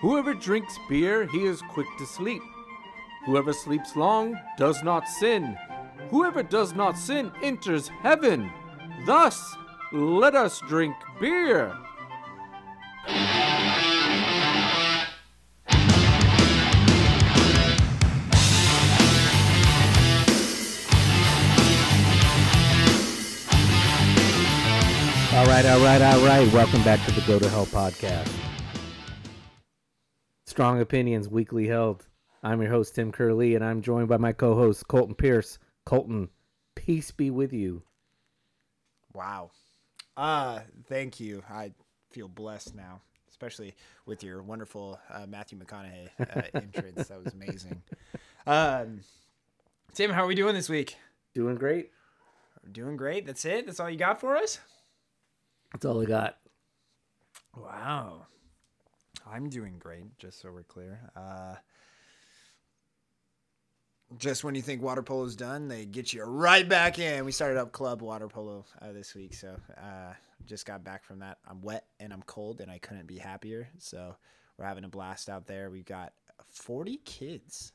Whoever drinks beer, he is quick to sleep. Whoever sleeps long does not sin. Whoever does not sin enters heaven. Thus, let us drink beer. All right, all right, all right. Welcome back to the Go to Hell podcast. Strong opinions weekly held. I'm your host Tim Curley, and I'm joined by my co-host Colton Pierce. Colton, peace be with you. Wow. Uh, thank you. I feel blessed now, especially with your wonderful uh, Matthew McConaughey uh, entrance. That was amazing. Um, Tim, how are we doing this week? Doing great. We're doing great. That's it. That's all you got for us. That's all I got. Wow. I'm doing great, just so we're clear. Uh, just when you think water polo's done, they get you right back in. We started up club water polo uh, this week, so uh, just got back from that. I'm wet and I'm cold, and I couldn't be happier. So we're having a blast out there. We've got 40 kids,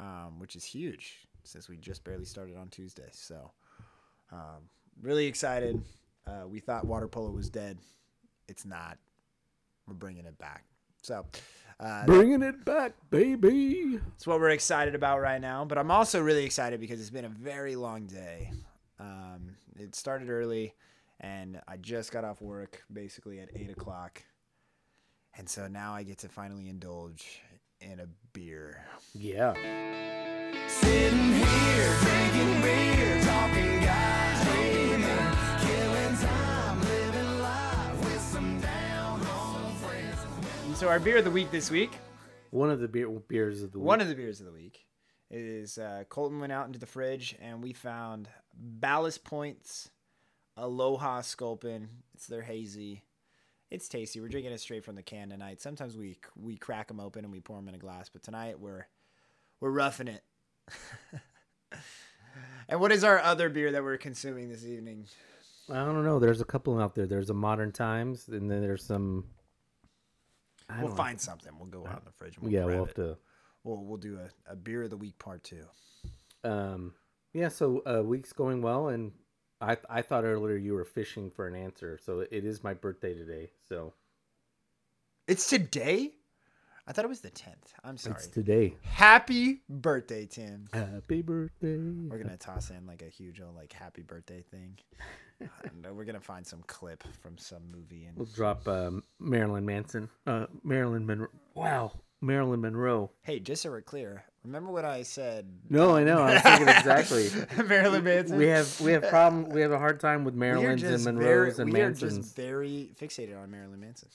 um, which is huge since we just barely started on Tuesday. So um, really excited. Uh, we thought water polo was dead. It's not. We're bringing it back. So uh, Bringing it back, baby. that's what we're excited about right now. But I'm also really excited because it's been a very long day. Um, it started early, and I just got off work basically at eight o'clock, and so now I get to finally indulge in a beer. Yeah. Sitting here drinking beer, talking guys, so our beer of the week this week, One of the beer beers of the week. one of the beers of the week, is uh, Colton went out into the fridge and we found Ballast Points Aloha Sculpin. It's their hazy. It's tasty. We're drinking it straight from the can tonight. Sometimes we we crack them open and we pour them in a glass, but tonight we're we're roughing it. and what is our other beer that we're consuming this evening? I don't know. There's a couple out there. There's a Modern Times, and then there's some. I We'll don't- find something. We'll go out in the fridge. And we'll Yeah, grab we'll it. have to. We'll we'll do a, a beer of the week part two. Um, yeah, so uh, week's going well, and I I thought earlier you were fishing for an answer, so it is my birthday today. So It's today. I thought it was the tenth. I'm sorry. it's today. Happy birthday, Tim. Happy birthday! We're gonna toss in like a huge old like happy birthday thing. And we're gonna find some clip from some movie and We'll drop um, Marilyn Manson. Uh, Marilyn Monroe. Wow, Marilyn Monroe. hey, just so we're clear, remember what I said? No, I know. I was thinking exactly. Marilyn Manson. We have we have problem. We have a hard time with We Marilyns and Monroes very, and we are just very fixated on Marilyn Manson.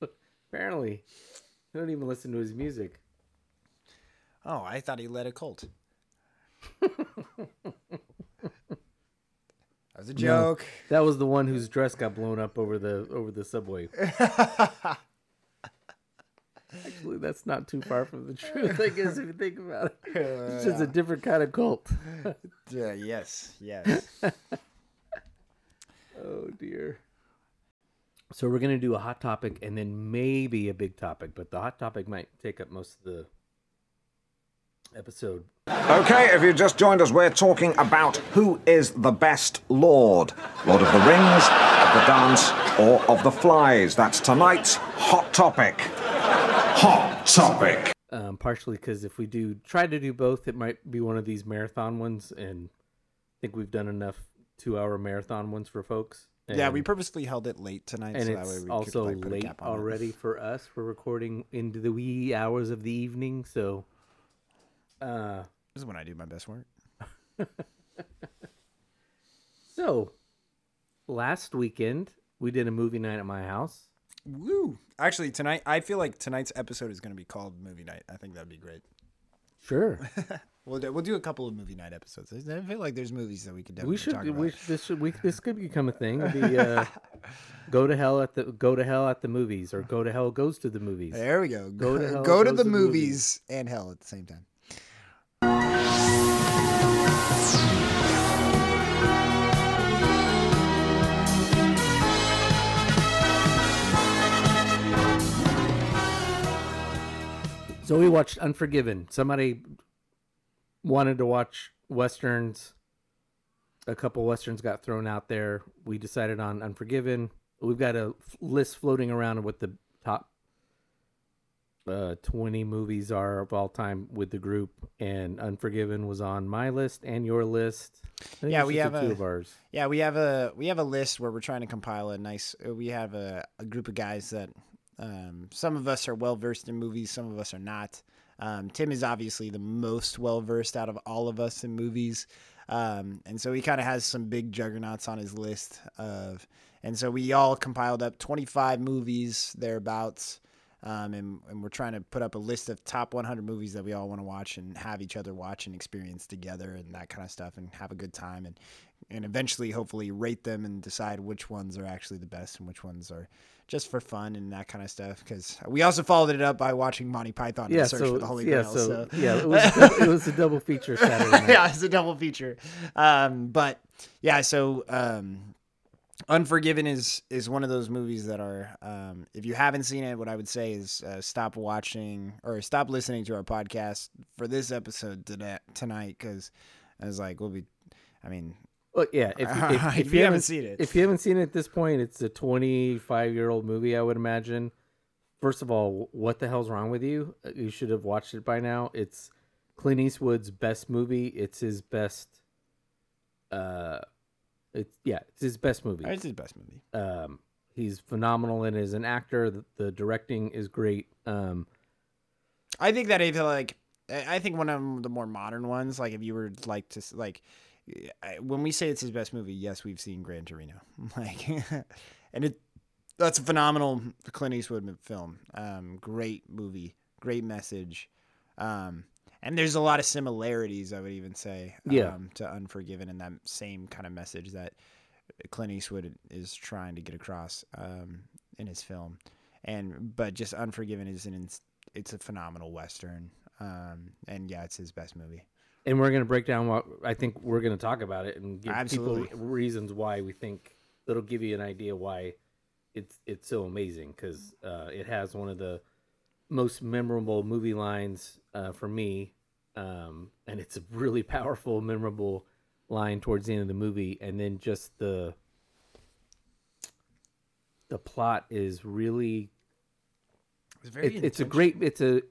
Apparently, I don't even listen to his music. Oh, I thought he led a cult. was a joke. That was the one whose dress got blown up over the over the subway. Actually, that's not too far from the truth, I guess, if you think about it. It's just a different kind of cult. Yeah, yes, yes. Oh dear. So we're gonna do a hot topic and then maybe a big topic, but the hot topic might take up most of the episode. Okay, if you just joined us, we're talking about who is the best Lord. Lord of the Rings, of the Dance, or of the Flies. That's tonight's hot topic. Hot topic. Um, partially because if we do try to do both, it might be one of these marathon ones, and I think we've done enough two-hour marathon ones for folks. yeah, we purposely held it late tonight, and so that way it's we also could like, late cap on it. already for us. We're recording into the wee hours of the evening, so uh, This is when I do my best work. so last weekend we did a movie night at my house. Woo! Actually, tonight I feel like tonight's episode is going to be called movie night. I think that'd be great. Sure, We'll do, we'll do a couple of movie night episodes. I feel like there's movies that we could definitely we should. talk about. We should, this should, we, this could become a thing. The uh, go to hell at the go to hell at the movies, or go to hell goes to the movies. There we go. Go to hell, go to the to the movies and hell at the same time. So we watched Unforgiven. Somebody wanted to watch westerns. A couple westerns got thrown out there. We decided on Unforgiven. We've got a list floating around of what the top uh, 20 movies are of all time with the group, and Unforgiven was on my list and your list. Yeah, we have a- of ours. Yeah, we have a we have a list where we're trying to compile a nice. We have a, a group of guys that um, some of us are well versed in movies, some of us are not. Um, Tim is obviously the most well versed out of all of us in movies, um, and so he kind of has some big juggernauts on his list of. And so we all compiled up 25 movies thereabouts. Um, and, and we're trying to put up a list of top 100 movies that we all want to watch and have each other watch and experience together and that kind of stuff and have a good time and and eventually hopefully rate them and decide which ones are actually the best and which ones are just for fun and that kind of stuff because we also followed it up by watching Monty Python and Yeah, the Search so, for the Holy yeah, Grail so, so yeah, it was, a it was a double feature Saturday night. yeah, it's a double feature. Um, but yeah, so um, Unforgiven is is one of those movies that are. Um, if you haven't seen it, what I would say is uh, stop watching or stop listening to our podcast for this episode tonight because I was like, we'll be. I mean, Well, yeah, if, if, If you haven't seen it. if you haven't seen it at this point, it's a 25 year old movie, I would imagine. First of all, what the hell's wrong with you? Uh, You should have watched it by now. It's Clint Eastwood's best movie. It's his best. Uh, it's yeah, it's his best movie. it's his best movie. Um, he's phenomenal in it as an actor. The, the directing is great. Um, I think that if like, I think one of the more modern ones, like if you were like to like, when we say it's his best movie, yes, we've seen Gran Torino, like, and it that's a phenomenal Clint Eastwood film. Um, great movie, great message, um, and there's a lot of similarities. I would even say, Yeah. um, to Unforgiven and that same kind of message that Clint Eastwood is trying to get across um, in his film. And but just Unforgiven is an it's a phenomenal western. Um, and yeah, it's his best movie. And we're gonna break down what I think we're gonna talk about it and give Absolutely. people reasons why we think it'll give you an idea why it's it's so amazing because uh, it has one of the most memorable movie lines uh, for me, um, and it's a really powerful, memorable line towards the end of the movie, and then just the the plot is really It's very it, it's a great it's a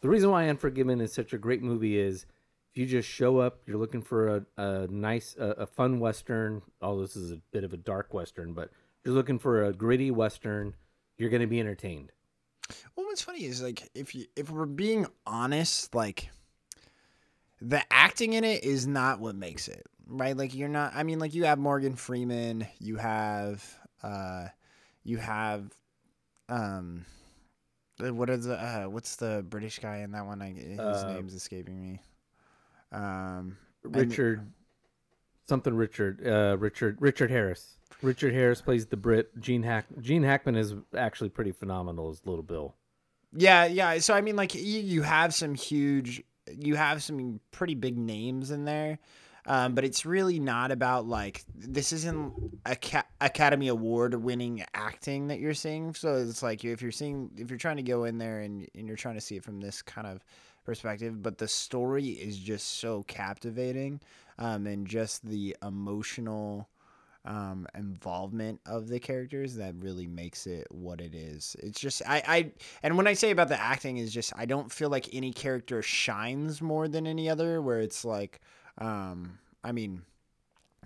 the reason why unforgiven is such a great movie is if you just show up you're looking for a, a nice a, a fun western oh this is a bit of a dark western but if you're looking for a gritty western you're going to be entertained Well, what's funny is like if you if we're being honest, like the acting in it is not what makes it right. Like you're not. I mean, like you have Morgan Freeman, you have uh, you have um, what is the uh, what's the British guy in that one? I, his Uh, name's escaping me. Um, and- richard something richard uh richard richard harris richard harris plays the brit gene hack gene hackman is actually pretty phenomenal as little bill Yeah, yeah. So I mean, like you, you have some huge, you have some pretty big names in there, um, but it's really not about like this isn't a Academy Award winning acting that you're seeing. So it's like if you're seeing, if you're trying to go in there and and you're trying to see it from this kind of perspective, but the story is just so captivating, um, and just the emotional um, involvement of the characters that really makes it what it is. It's just I, I and when I say about the acting is just I don't feel like any character shines more than any other. Where it's like, um, I mean,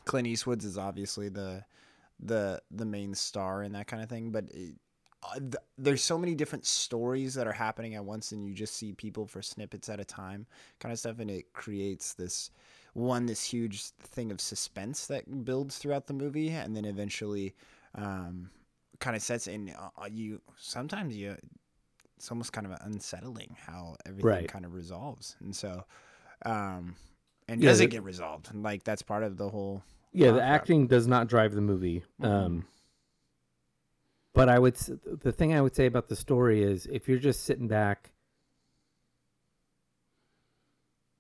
Clint Eastwood's is obviously the the the main star and that kind of thing, but. It, th- there's so many different stories that are happening at once and you just see people for snippets at a time kind of stuff and it creates this one this huge thing of suspense that builds throughout the movie and then eventually um, kind of sets in uh, you sometimes you it's almost kind of unsettling how everything Right. kind of resolves and so um and Yeah, does it get resolved And, like that's part of the whole Yeah, the acting does not drive the movie. Mhm. Um, but I would the thing I would say about the story is if you're just sitting back,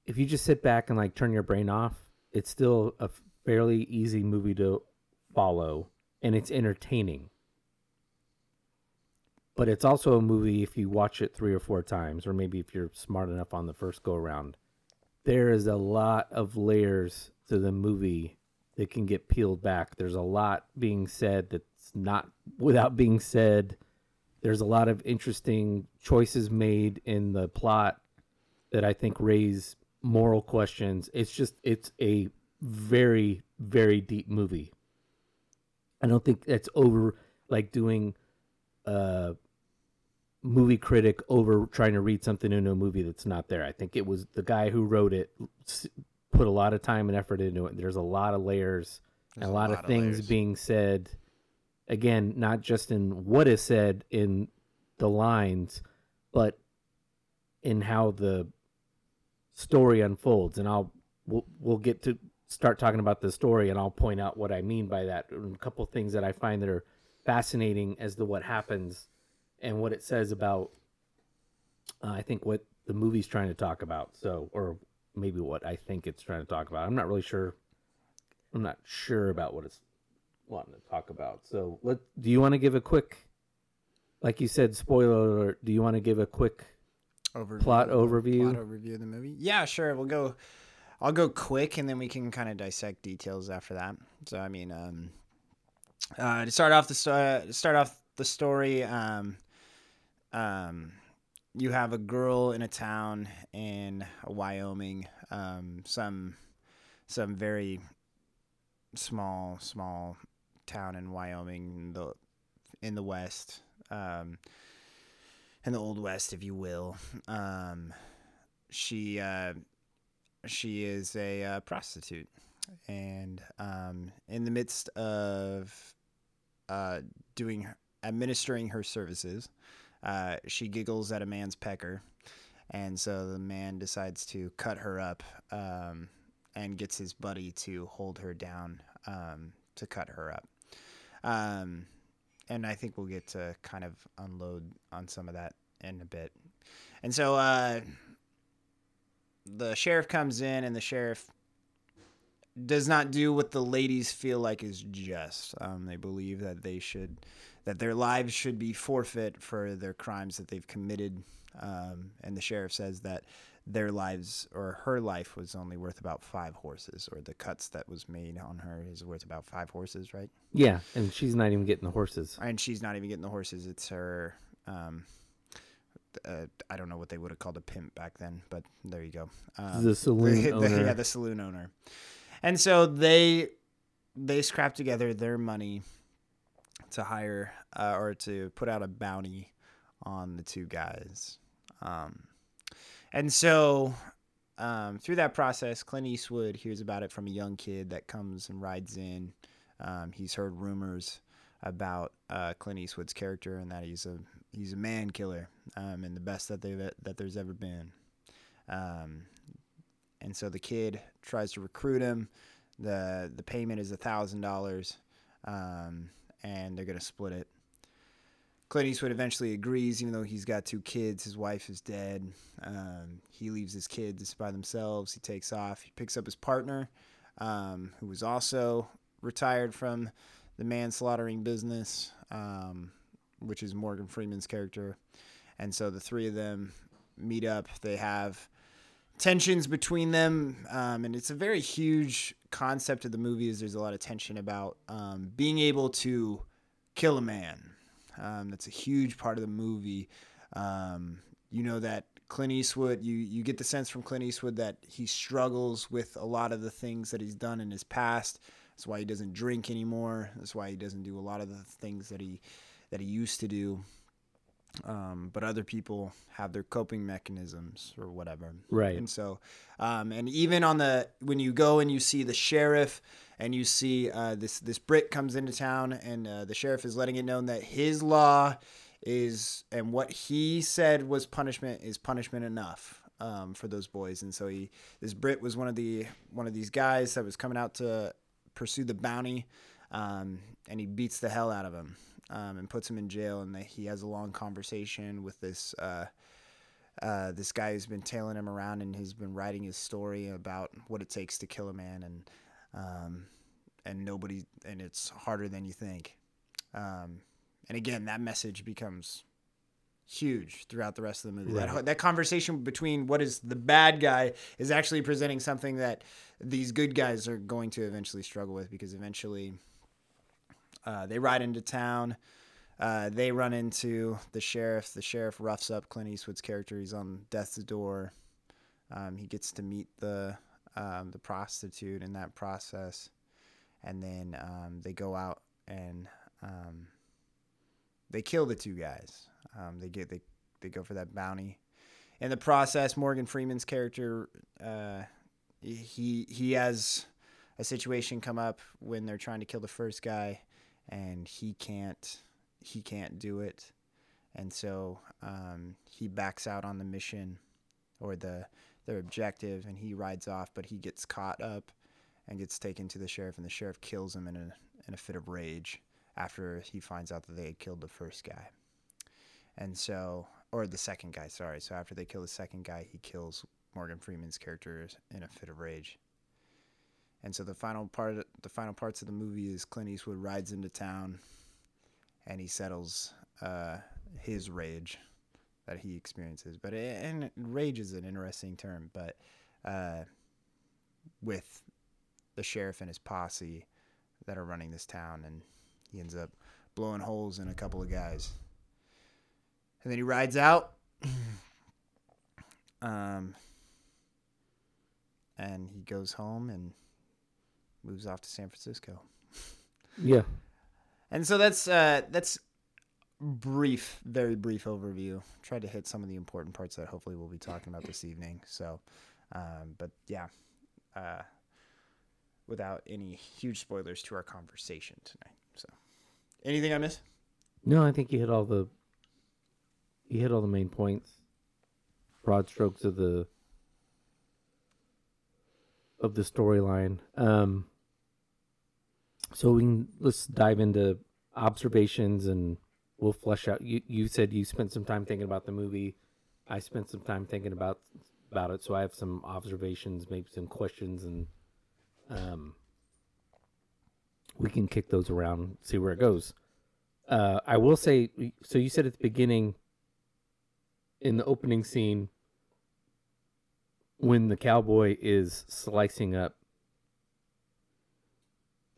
if you just sit back and like turn your brain off, it's still a fairly easy movie to follow, and it's entertaining. but it's also a movie if you watch it three or four times, or maybe if you're smart enough on the first go around. There is a lot of layers to the movie that can get peeled back. There's a lot being said that's not without being said. There's a lot of interesting choices made in the plot that I think raise moral questions. It's just it's a very very deep movie. I don't think that's over like doing a movie critic over trying to read something into a movie that's not there. I think it was the guy who wrote it put a lot of time and effort into it. There's a lot of layers and a lot, of things being said. Again, not just in what is said in the lines, but in how the story unfolds. And I'll we'll, we'll get to start talking about the story, and I'll point out what I mean by that. And a couple things that I find that are fascinating as to what happens and what it says about. Uh, I think what the movie's trying to talk about. So, or maybe what I think it's trying to talk about. I'm not really sure. I'm not sure about what it's wanting to talk about. So, let do you want to give a quick, like you said, spoiler alert? Do you want to give a quick Overview, plot overview? Plot overview of the movie. Yeah, sure. We'll go. I'll go quick, and then we can kind of dissect details after that. So, I mean, um, uh, to start off the to start off the story, um, um, you have a girl in a town in Wyoming, um, some some very small small town in Wyoming in the in the west. Um, in the old west, if you will. Um, she uh, she is a uh, prostitute, and um, in the midst of uh, doing administering her services, uh, she giggles at a man's pecker, and so the man decides to cut her up um, and gets his buddy to hold her down um, to cut her up. Um, and I think we'll get to kind of unload on some of that in a bit. And so uh, the sheriff comes in, and the sheriff does not do what the ladies feel like is just. Um, they believe that they should, that their lives should be forfeit for their crimes that they've committed. Um, and the sheriff says that their lives or her life was only worth about five horses, or the cuts that was made on her is worth about five horses, right? Yeah, and she's not even getting the horses. and she's not even getting the horses. It's her. Um, uh, I don't know what they would have called a pimp back then, but there you go. Um, The saloon the- owner. yeah, the saloon owner. And so they they scrap together their money to hire uh, or to put out a bounty on the two guys. Um, and so um, through that process, Clint Eastwood hears about it from a young kid that comes and rides in. Um, he's heard rumors about uh, Clint Eastwood's character and that he's a he's a man killer um, and the best that they that there's ever been. Um, and so the kid tries to recruit him. the The payment is a thousand dollars, um, and they're gonna split it. Clint Eastwood eventually agrees, even though he's got two kids. His wife is dead. Um, he leaves his kids by themselves. He takes off. He picks up his partner, um, who was also retired from the manslaughtering business, um, which is Morgan Freeman's character. And so the three of them meet up. They have tensions between them, um, and it's a very huge concept of the movie. Is there's a lot of tension about um, being able to kill a man. Um, that's a huge part of the movie. Um, you know that Clint Eastwood. You you get the sense from Clint Eastwood that he struggles with a lot of the things that he's done in his past. That's why he doesn't drink anymore. That's why he doesn't do a lot of the things that he that he used to do. Um, but other people have their coping mechanisms or whatever. Right. And so, um, and even on the when you go and you see the sheriff and you see uh, this this Brit comes into town and uh, the sheriff is letting it known that his law is and what he said was punishment is punishment enough um, for those boys. And so he this Brit was one of the one of these guys that was coming out to pursue the bounty, um, and he beats the hell out of him um, and puts him in jail. And he has a long conversation with this. Uh, uh, this guy who's been tailing him around and has been writing his story about what it takes to kill a man and um, and nobody and it's harder than you think um, and again that message becomes huge throughout the rest of the movie. That that conversation between what is the bad guy is actually presenting something that these good guys are going to eventually struggle with because eventually uh, they ride into town. Uh, they run into the sheriff. The sheriff roughs up Clint Eastwood's character. He's on death's door. Um, he gets to meet the um, the prostitute in that process, and then um, they go out and um, they kill the two guys. Um, they get they they go for that bounty. In the process, Morgan Freeman's character, uh, he he has a situation come up when they're trying to kill the first guy, and he can't he can't do it, and so um, he backs out on the mission or the their objective, and he rides off, but he gets caught up and gets taken to the sheriff, and the sheriff kills him in a in a fit of rage after he finds out that they had killed the first guy. And so, or the second guy, sorry. So after they kill the second guy, he kills Morgan Freeman's character in a fit of rage. And so the final part, the final parts of the movie is Clint Eastwood rides into town, and he settles uh, his rage that he experiences. But and rage is an interesting term, but uh, with the sheriff and his posse that are running this town, and he ends up blowing holes in a couple of guys. And then he rides out. um, and he goes home and moves off to San Francisco. Yeah. And so that's uh, that's brief, very brief overview. Tried to hit some of the important parts that hopefully we'll be talking about this evening. So, um, but yeah, uh, without any huge spoilers to our conversation tonight. So, anything I missed? No, I think you hit all the you hit all the main points. Broad strokes of the of the storyline. Um so we can let's dive into observations and we'll flesh out you you said you spent some time thinking about the movie. I spent some time thinking about about it, so I have some observations, maybe some questions and um we can kick those around, see where it goes. Uh, I will say, so you said at the beginning, in the opening scene, when the cowboy is slicing up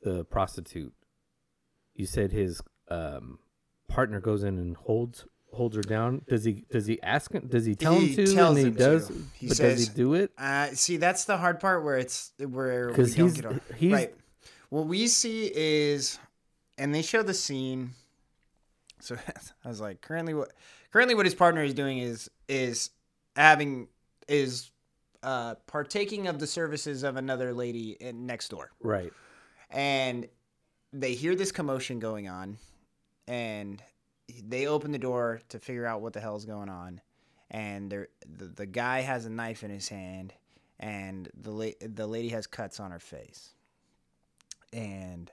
the prostitute, you said his um, partner goes in and holds holds her down. Does he? Does he ask him? Does he tell He him to? tells and he him to. does. He but says- does he do it? Uh, see, that's the hard part where it's where we don't get on. he's- right. What we see is, and they show the scene. So I was like, currently what currently what his partner is doing is is having is uh, partaking of the services of another lady in, next door Right. and they hear this commotion going on and they open the door to figure out what the hell's going on and the, the guy has a knife in his hand and the, la- the lady has cuts on her face and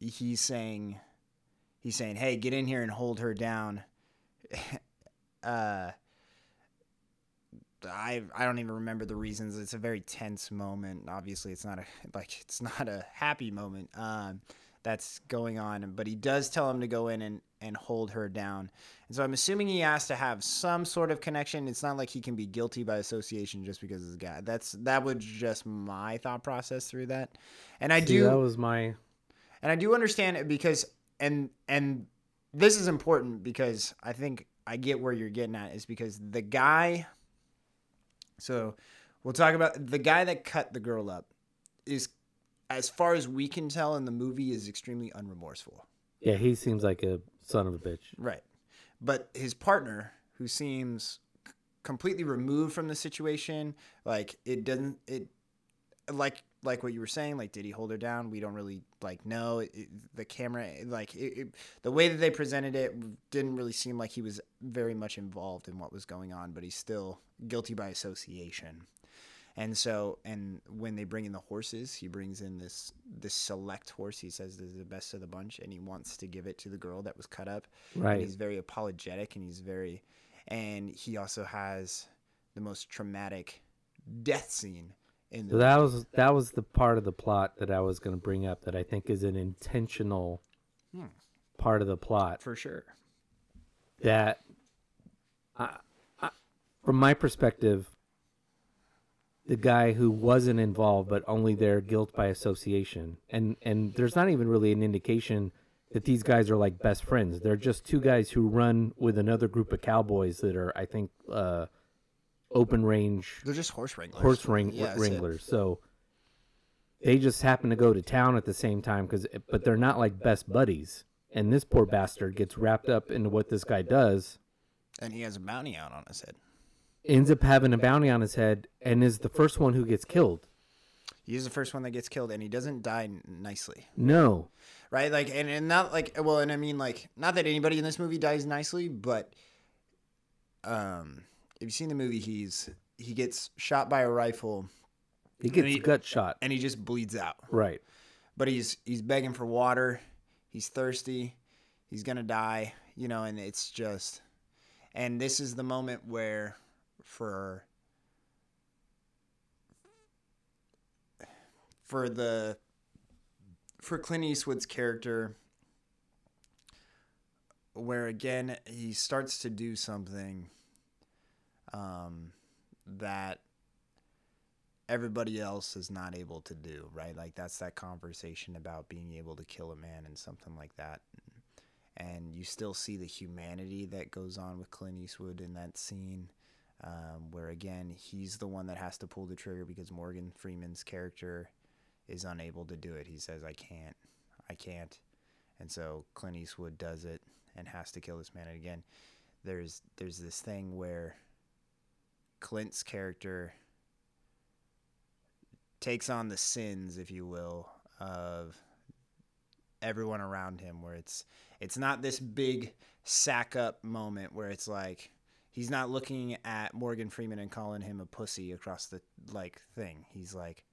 he's saying he's saying hey get in here and hold her down uh I I don't even remember the reasons. It's a very tense moment. Obviously, it's not a like it's not a happy moment. Um, that's going on, but he does tell him to go in and and hold her down. And so I'm assuming he has to have some sort of connection. It's not like he can be guilty by association just because he's a guy. That's that was just my thought process through that. And I See, do that was my and I do understand it because and and this is important because I think I get where you're getting at is because the guy so we'll talk about the guy that cut the girl up is as far as we can tell in the movie is extremely unremorseful. yeah. He seems like a son of a bitch. Right. But his partner who seems c- completely removed from the situation, like it doesn't it like like what you were saying like did he hold her down we don't really like know it, it- the camera like it, it, the way that they presented it didn't really seem like he was very much involved in what was going on but he's still guilty by association and so and when they bring in the horses he brings in this this select horse. He says is the best of the bunch and he wants to give it to the girl that was cut up. Right. and he's very apologetic and he's very and he also has the most traumatic death scene in the So that was that was the part of the plot that I was going to bring up that I think is an intentional Hmm. part of the plot. For sure. That I, I, from my perspective, the guy who wasn't involved but only there guilt by association, and and there's not even really an indication that these guys are like best friends. They're just two guys who run with another group of cowboys that are, I think, uh, open range They're just horse wranglers. horse wring- Yeah, wranglers. So they just happen to go to town at the same time because, but they're not like best buddies. And this poor bastard gets wrapped up into what this guy does, And he has a bounty out on his head. Ends up having a bounty on his head, and is the first one who gets killed. He's the first one that gets killed, and he doesn't die n- nicely, No, right? Like, and, and not like, well, and I mean, like, not that anybody in this movie dies nicely, but, um, if you've seen the movie, he's he gets shot by a rifle, he gets he- gut shot. and he just bleeds out. Right. But he's he's begging for water, he's thirsty, he's gonna die, you know, and it's just, and this is the moment where, for for the for Clint Eastwood's character where again he starts to do something um, that everybody else is not able to do right? Like that's that conversation about being able to kill a man and something like that. And you still see the humanity that goes on with Clint Eastwood in that scene um, where again he's the one that has to pull the trigger because Morgan Freeman's character is unable to do it. He says, "I can't, I can't," and so Clint Eastwood does it and has to kill this man. And again, there's there's this thing where Clint's character takes on the sins, if you will, of everyone around him. Where it's it's not this big sack up moment where it's like he's not looking at Morgan Freeman and calling him a pussy across the like thing. He's like,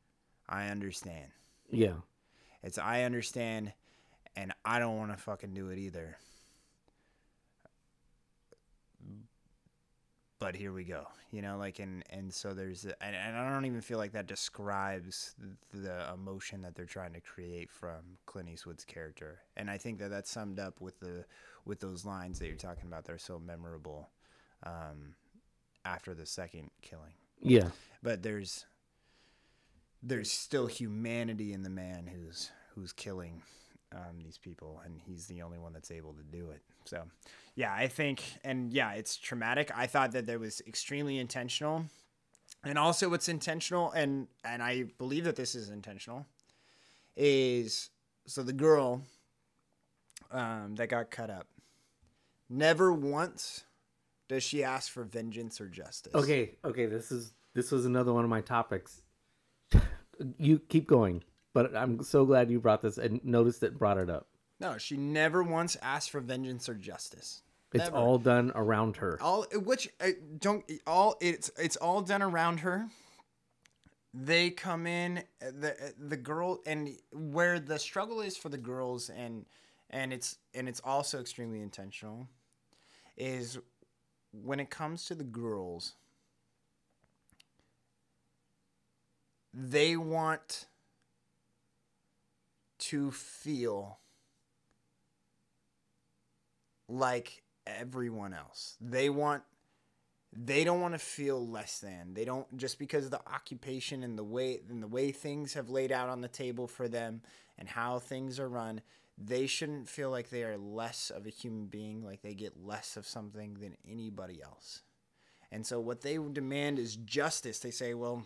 I understand. Yeah. It's I understand, and I don't want to fucking do it either. But here we go, you know, like and and so there's and, and I don't even feel like that describes the emotion that they're trying to create from Clint Eastwood's character, and I think that that's summed up with the with those lines that you're talking about. They're so memorable um, after the second killing Yeah. but there's there's still humanity in the man who's who's killing um, these people, and he's the only one that's able to do it. So, yeah, I think, and yeah, it's traumatic. I thought that there was extremely intentional, and also what's intentional, and and I believe that this is intentional, is so the girl um, that got cut up. Never once does she ask for vengeance or justice. Okay. Okay. This is this was another one of my topics. You keep going, but I'm so glad you brought this and noticed it brought it up. No, she never once asked for vengeance or justice. It's Never. all done around her. all which uh, don't all it's it's all done around her. They come in the the girl and where the struggle is for the girls and and it's and it's also extremely intentional is when it comes to the girls they want to feel like everyone else. They want they don't want to feel less than. They don't just because of the occupation and the way and the way things have laid out on the table for them and how things are run, they shouldn't feel like they are less of a human being, like they get less of something than anybody else. And so what they demand is justice. They say, well,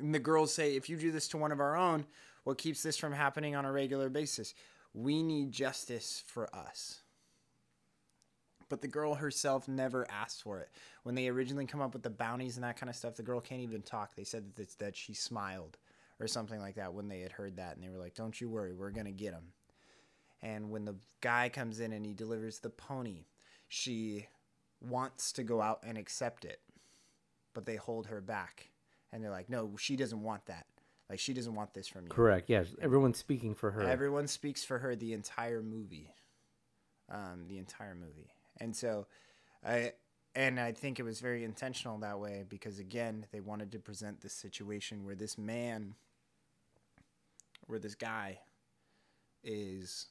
the girls say, if you do this to one of our own, what keeps this from happening on a regular basis? We need justice for us. But the girl herself never asked for it. When they originally come up with the bounties and that kind of stuff, the girl can't even talk. They said that, that she smiled or something like that when they had heard that. And they were like, don't you worry, we're going to get him. And when the guy comes in and he delivers the pony, she wants to go out and accept it. But they hold her back. And they're like, no, she doesn't want that. Like, she doesn't want this from you. Correct. Yeah. Everyone's speaking for her. Everyone speaks for her the entire movie. Um, the entire movie. And so I and I think it was very intentional that way because again, they wanted to present this situation where this man where this guy is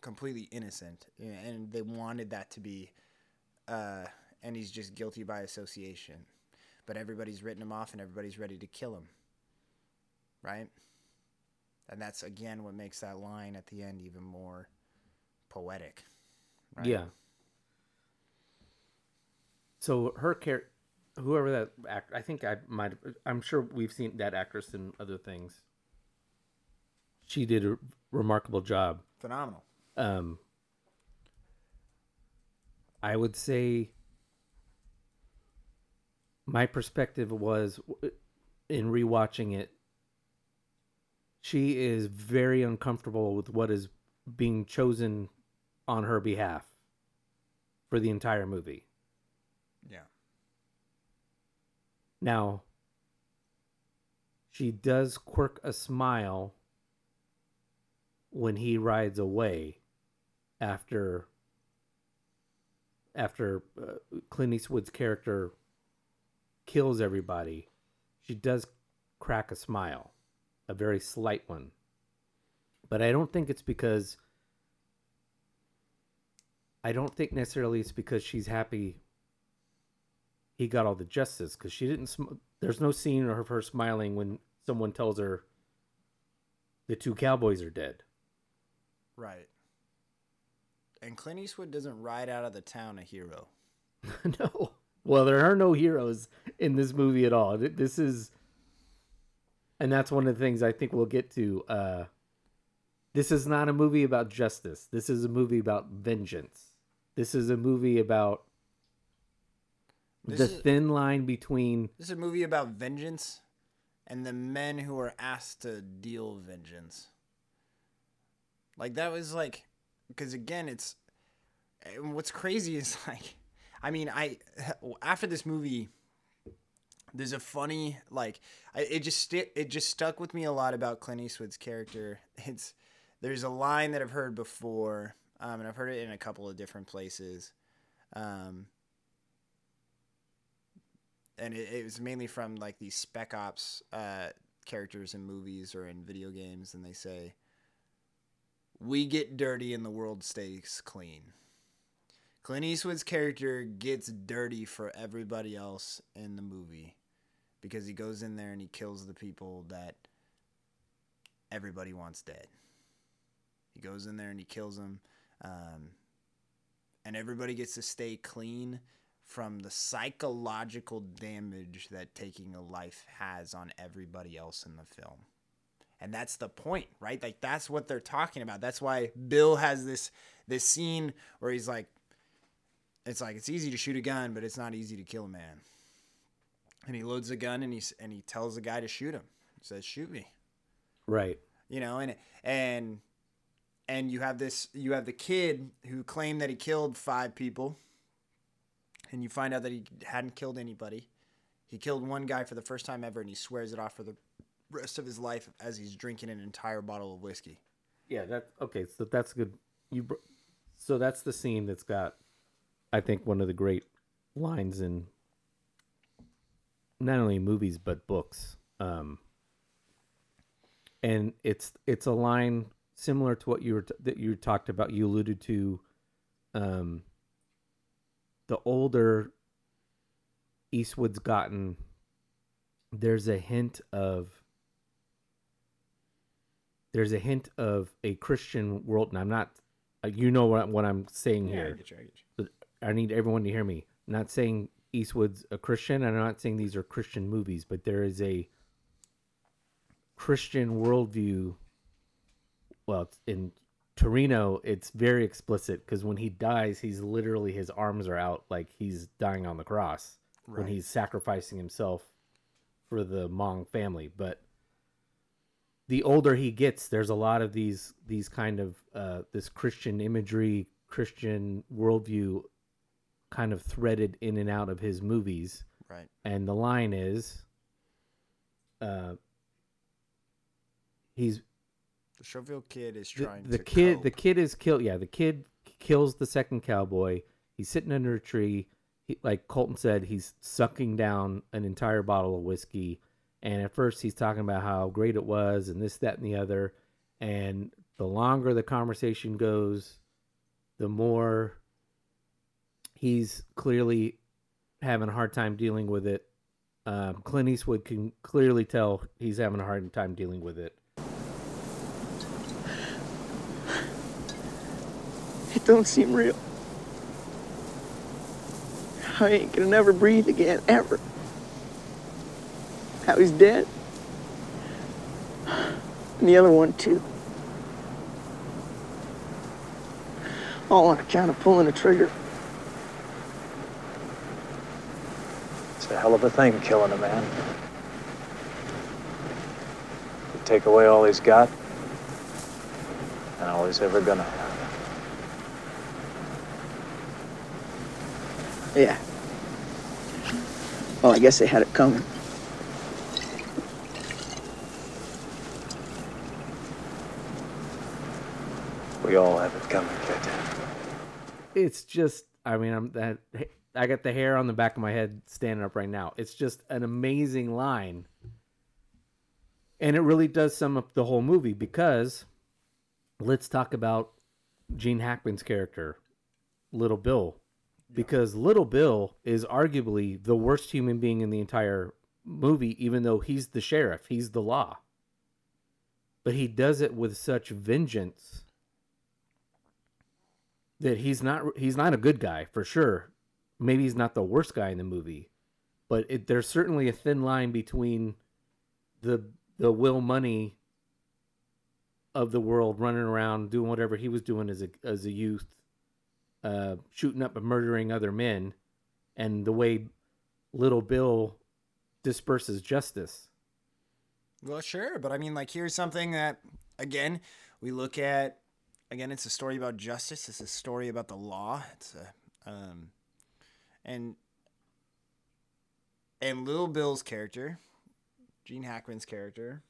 completely innocent and they wanted that to be uh and he's just guilty by association. But everybody's written him off and everybody's ready to kill him. Right? And that's again what makes that line at the end even more poetic. Right? Yeah. So her character, whoever that act, I think I might. I'm sure we've seen that actress in other things. She did a remarkable job. Phenomenal. Um, I would say my perspective was in rewatching it. She is very uncomfortable with what is being chosen on her behalf for the entire movie. Yeah. Now, she does quirk a smile when he rides away after after uh, Clint Eastwood's character kills everybody. She does crack a smile, a very slight one. But I don't think it's because I don't think necessarily it's because she's happy he got all the justice because she didn't. Sm- There's no scene of her smiling when someone tells her the two cowboys are dead. Right. And Clint Eastwood doesn't ride out of the town a hero. no. Well, there are no heroes in this movie at all. This is, and that's one of the things I think we'll get to. Uh, this is not a movie about justice. This is a movie about vengeance. This is a movie about This the is- thin line between This is a movie about vengeance and the men who are asked to deal vengeance. Like that was like because again it's what's crazy is like I mean I after this movie there's a funny like I, it just sti- it just stuck with me a lot about Clint Eastwood's character. It's there's a line that I've heard before um, and I've heard it in a couple of different places. Um, and it, it was mainly from like these spec ops uh, characters in movies or in video games, and they say, "We get dirty and the world stays clean." Clint Eastwood's character gets dirty for everybody else in the movie because he goes in there and he kills the people that everybody wants dead. He goes in there and he kills them, um, and everybody gets to stay clean from the psychological damage that taking a life has on everybody else in the film. And that's the point, right? Like that's what they're talking about. That's why Bill has this this scene where he's like it's like it's easy to shoot a gun, but it's not easy to kill a man. And he loads a gun and he's and he tells the guy to shoot him. He says, "Shoot me." right. you know and and and you have this you have the kid who claimed that he killed five people and you find out that he hadn't killed anybody he killed one guy for the first time ever and he swears it off for the rest of his life as he's drinking an entire bottle of whiskey Yeah, that okay. So that's good. You br- so that's the scene that's got, I think, one of the great lines in not only movies but books. Um, and it's it's a line similar to what you were t- that you talked about. You alluded to, um, the older Eastwood's gotten. There's a hint of there's a hint of a Christian world, and I'm not, uh, you know what, what I'm saying here. get you, I get you. I need everyone to hear me. I'm not saying Eastwood's a Christian, and I'm not saying these are Christian movies, but there is a Christian worldview. Well, in Torino, it's very explicit because when he dies, he's literally his arms are out like he's dying on the cross when he's sacrificing himself for the Hmong family. But the older he gets, there's a lot of these these kind of uh, this Christian imagery, Christian worldview, kind of threaded in and out of his movies. right. And the line is, uh, he's the Schofield kid is trying the to kid the kid is killed yeah the kid kills the second cowboy. He's sitting under a tree. He, like colton said he's sucking down an entire bottle of whiskey and at first he's talking about how great it was and this that and the other and the longer the conversation goes the more he's clearly having a hard time dealing with it. Um, Clint Eastwood can clearly tell he's having a hard time dealing with it. It don't seem real. I ain't gonna never breathe again, ever. How he's dead. And the other one, too. All on account of pulling a trigger. It's a hell of a thing, killing a man. You take away all he's got, and all he's ever gonna have. Yeah. Well, I guess they had it coming. We all have it coming, kid. It's just, I mean, I'm that. I got the hair on the back of my head standing up right now. It's just an amazing line, and it really does sum up the whole movie because let's talk about Gene Hackman's character, Little Bill, because Little Bill is arguably the worst human being in the entire movie, even though he's the sheriff, he's the law. But he does it with such vengeance that he's not he's not a good guy for sure. Maybe he's not the worst guy in the movie, but it, there's certainly a thin line between the the Will Munny of the world running around doing whatever he was doing as a as a youth, uh, shooting up and murdering other men, and the way Little Bill disperses justice. Well, sure, but I mean, like, here's something that, again, we look at. Again, it's a story about justice. It's a story about the law. It's a, um, and and Little Bill's character, Gene Hackman's character,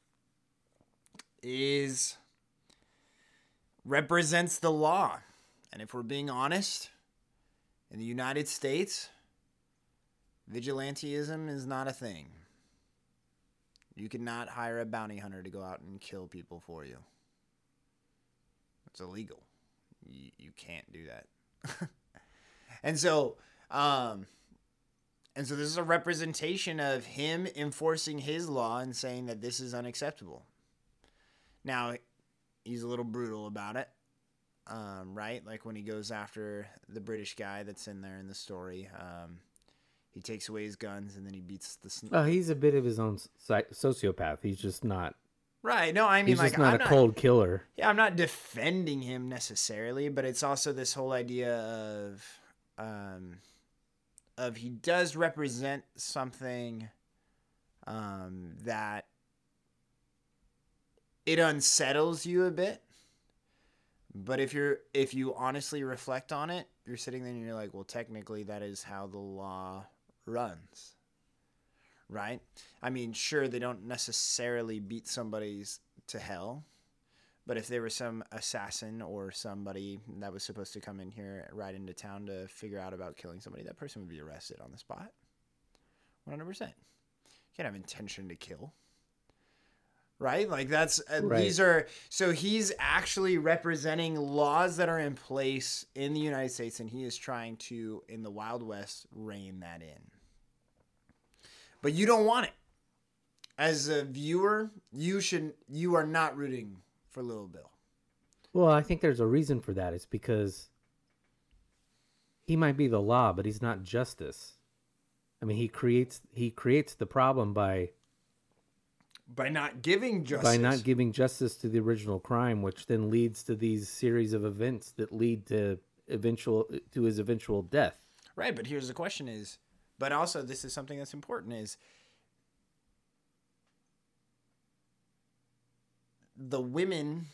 is represents the law. And if we're being honest, in the United States, vigilanteism is not a thing. You cannot hire a bounty hunter to go out and kill people for you. It's illegal. You, you can't do that. and so, um, and so this is a representation of him enforcing his law and saying that this is unacceptable. Now, he's a little brutal about it, um, right? Like when he goes after the British guy that's in there in the story. Um, he takes away his guns and then he beats the. Sn- Oh, he's a bit of his own sociopath. He's just not. Right. No, I mean, He's like, just not I'm a cold killer. Yeah, I'm not defending him necessarily, but it's also this whole idea of um of he does represent something um that it unsettles you a bit. But if you're if you honestly reflect on it, you're sitting there and you're like, well, technically that is how the law runs. Right? I mean, sure they don't necessarily beat somebody's to hell, but if there was some assassin or somebody that was supposed to come in here right into town to figure out about killing somebody, that person would be arrested on the spot. 100%. You can't have intention to kill. Right? Like that's uh, Right. these are so he's actually representing laws that are in place in the United States and he is trying to in the Wild West rein that in. But you don't want it. As a viewer, you should you are not rooting for Little Bill. Well, I think there's a reason for that. It's because he might be the law, but he's not justice. I mean, he creates he creates the problem by by not giving justice. by not giving justice to the original crime, which then leads to these series of events that lead to eventual to his eventual death. right, but here's the question: is but also this is something that's important: is the women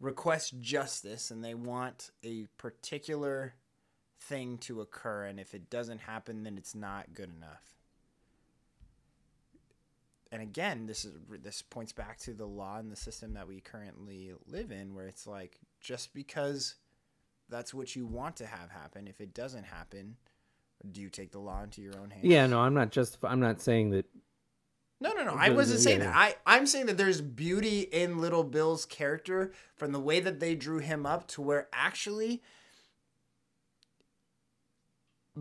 request justice and they want a particular thing to occur, and if it doesn't happen, then it's not good enough. and again, this is this points back to the law and the system that we currently live in, where it's like just because that's what you want to have happen, if it doesn't happen, do you take the law into your own hands? Yeah, no, I'm not just I'm not saying that No, no, no. I wasn't saying that. I, I'm saying that there's beauty in Little Bill's character from the way that they drew him up to where actually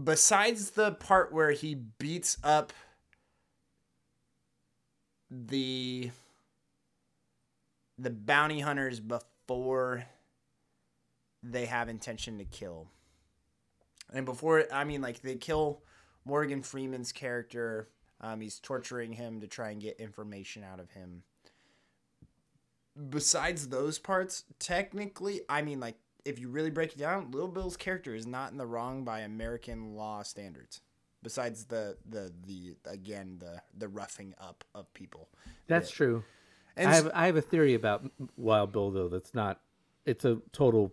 besides the part where he beats up the the bounty hunters before they have intention to kill. And before I mean like they kill Morgan Freeman's character, um, he's torturing him to try and get information out of him. Besides those parts, technically, I mean like if you really break it down, Little Bill's character is not in the wrong by American law standards. Besides the the the again the the roughing up of people. That's Yeah. true. And I have I have a theory about Wild Bill though. That's not. It's a total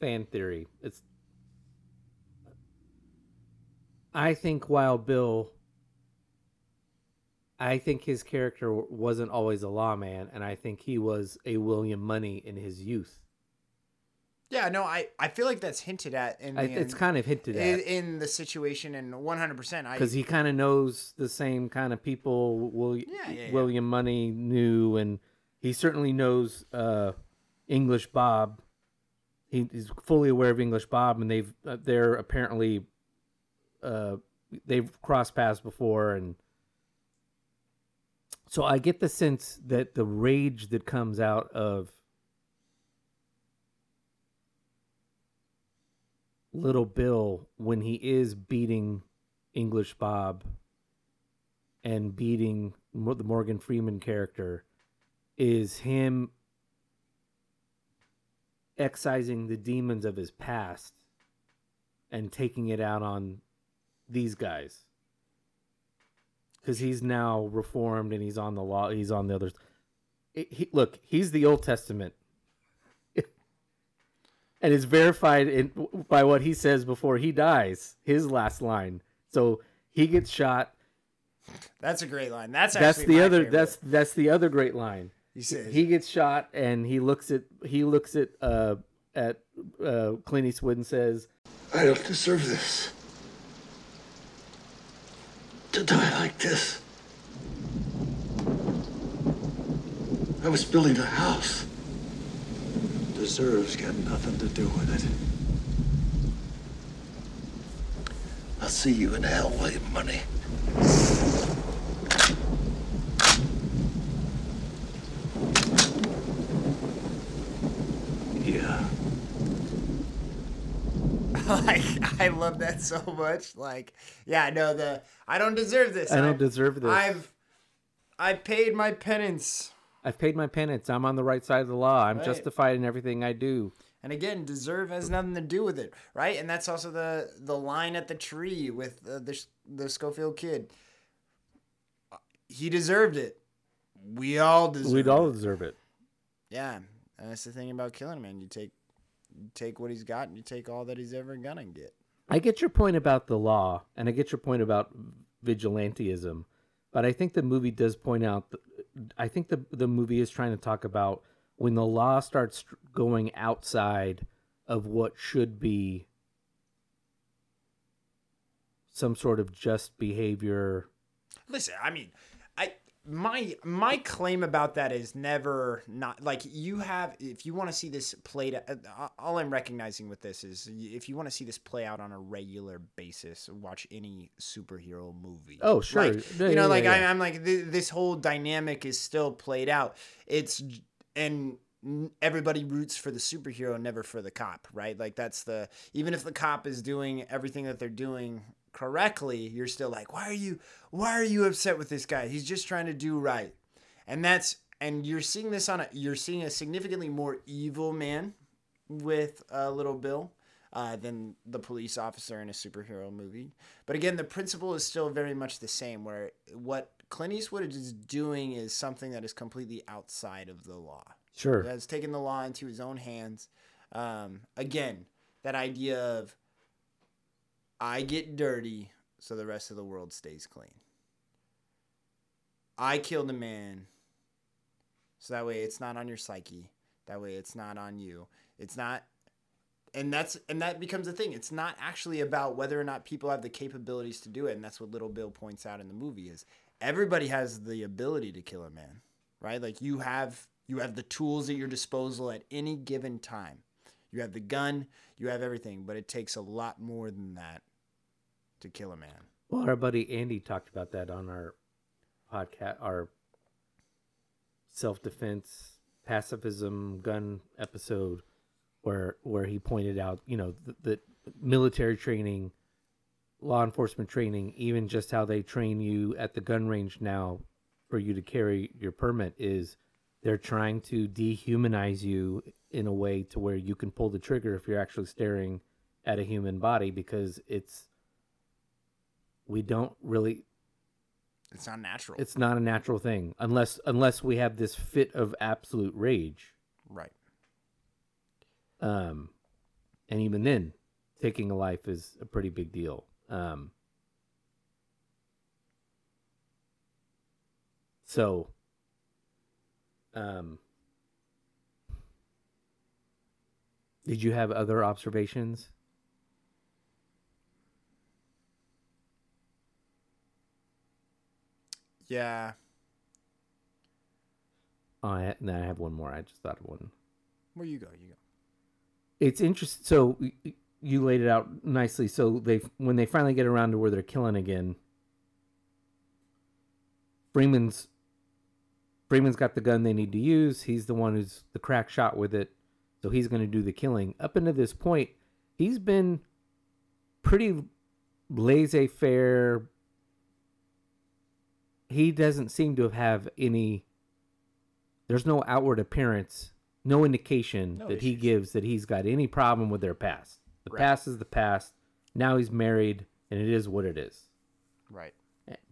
fan theory. It's. I think Wild Bill. I think his character wasn't always a lawman, and I think he was a William Munny in his youth. Yeah, no, I, I feel like that's hinted at in the, I, it's kind of hinted in, at in the situation, and one hundred percent. I because he kind of knows the same kind of people Will, Yeah, yeah, yeah. William Munny knew, and he certainly knows uh, English Bob. He, he's fully aware of English Bob, and they've uh, they're apparently uh, they've crossed paths before, and so I get the sense that the rage that comes out of Little Bill when he is beating English Bob and beating the Morgan Freeman character is him excising the demons of his past and taking it out on these guys because he's now reformed and he's on the law he's on the others It- he, look he's the old testament and it's verified in, by what he says before he dies his last line so he gets shot that's a great line. That's that's the other favorite. that's that's the other great line he says he gets shot and he looks at he looks at uh at uh Clint Eastwood and says I don't deserve this. To die like this. I was building a house. Deserves got nothing to do with it. I'll see you in hell, William Munny. Yeah. like I love that so much. Like, yeah, no, the I don't deserve this. I don't deserve this. I've I paid my penance. I've paid my penance I'm on the right side of the law I'm Right. justified in everything I do And again, deserve has nothing to do with it, right? And that's also the the line at the tree with uh, the the Schofield kid. He deserved it. We all deserve. we'd it. all deserve it Yeah, and that's the thing about killing a man. You take you take what he's got, and you take all that he's ever gonna get. I get your point about the law, and I get your point about vigilantism, but I think the movie does point out. th- I think the the movie is trying to talk about when the law starts going outside of what should be some sort of just behavior. Listen, I mean, my my claim about that is never not like you have if you want to see this played uh, all I'm recognizing with this is if you want to see this play out on a regular basis watch any superhero movie. Oh, sure. Like, Yeah, you know yeah, like yeah, I, I'm like th- this whole dynamic is still played out. It's and everybody roots for the superhero never for the cop right? Like that's the even if the cop is doing everything that they're doing correctly you're still like why are you why are you upset with this guy he's just trying to do right and that's and you're seeing this on a you're seeing a significantly more evil man with uh, little bill uh, than the police officer in a superhero movie but again the principle is still very much the same where what clint eastwood is doing is something that is completely outside of the law Sure. has taken the law into his own hands. Um, again, that idea of I get dirty so the rest of the world stays clean. I killed a man so that way it's not on your psyche. That way it's not on you. It's not and that's and that becomes a thing. It's not actually about whether or not people have the capabilities to do it, and that's what Little Bill points out in the movie is everybody has the ability to kill a man, right? Like you have you have the tools at your disposal at any given time. You have the gun, you have everything, but it takes a lot more than that to kill a man. Well, our buddy Andy talked about that on our podcast, our self defense, pacifism, gun episode, where where he pointed out, you know, that, military training, law enforcement training, even just how they train you at the gun range now for you to carry your permit is they're trying to dehumanize you in a way to where you can pull the trigger if you're actually staring at a human body because it's we don't really It's not natural. it's not a natural thing unless unless we have this fit of absolute rage right. um and even then taking a life is a pretty big deal um so um did you have other observations Yeah. oh, I, no, I have one more i just thought of one Where you go, you go. it's interesting. So you laid it out nicely. So they when they finally get around to where they're killing again, Freeman's Freeman's got the gun they need to use. He's the one who's the crack shot with it, so he's going to do the killing. Up until this point, he's been pretty laissez-faire. He doesn't seem to have any. There's no outward appearance, no indication No that he gives that he's got any problem with their past. The Right. past is the past. Now he's married, and it is what it is. Right.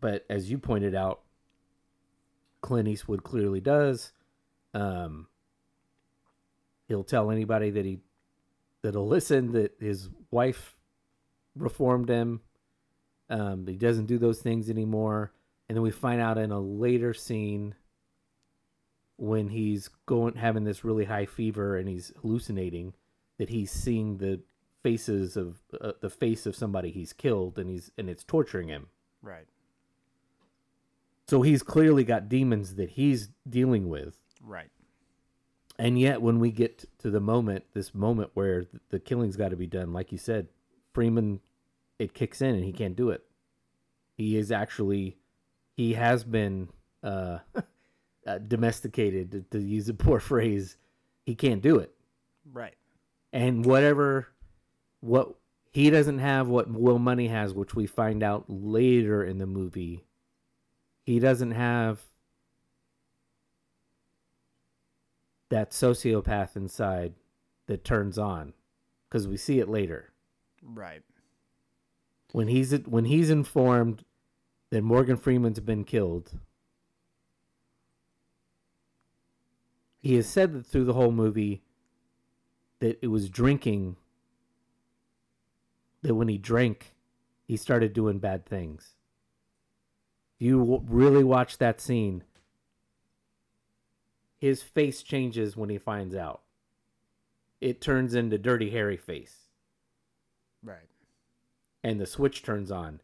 But as you pointed out, Clint Eastwood clearly does. Um, he'll tell anybody that he that'll listen that his wife reformed him. Um, he doesn't do those things anymore. And then we find out in a later scene when he's going having this really high fever and he's hallucinating that he's seeing the faces of uh, the face of somebody he's killed and he's and it's torturing him. Right. So he's clearly got demons that he's dealing with. Right. And yet, when we get to the moment, this moment where the killing's got to be done, like you said, Freeman, it kicks in and he can't do it. He is actually, he has been uh, uh, domesticated, to, to use a poor phrase. He can't do it. Right. And whatever, what he doesn't have, what Will Munny has, which we find out later in the movie, he doesn't have that sociopath inside that turns on because we see it later Right. when he's when he's informed that Morgan Freeman's been killed. He has said that through the whole movie that it was drinking that when he drank he started doing bad things. You w- really watch that scene. His face changes when he finds out. It turns into Dirty Harry face Right. and the switch turns on.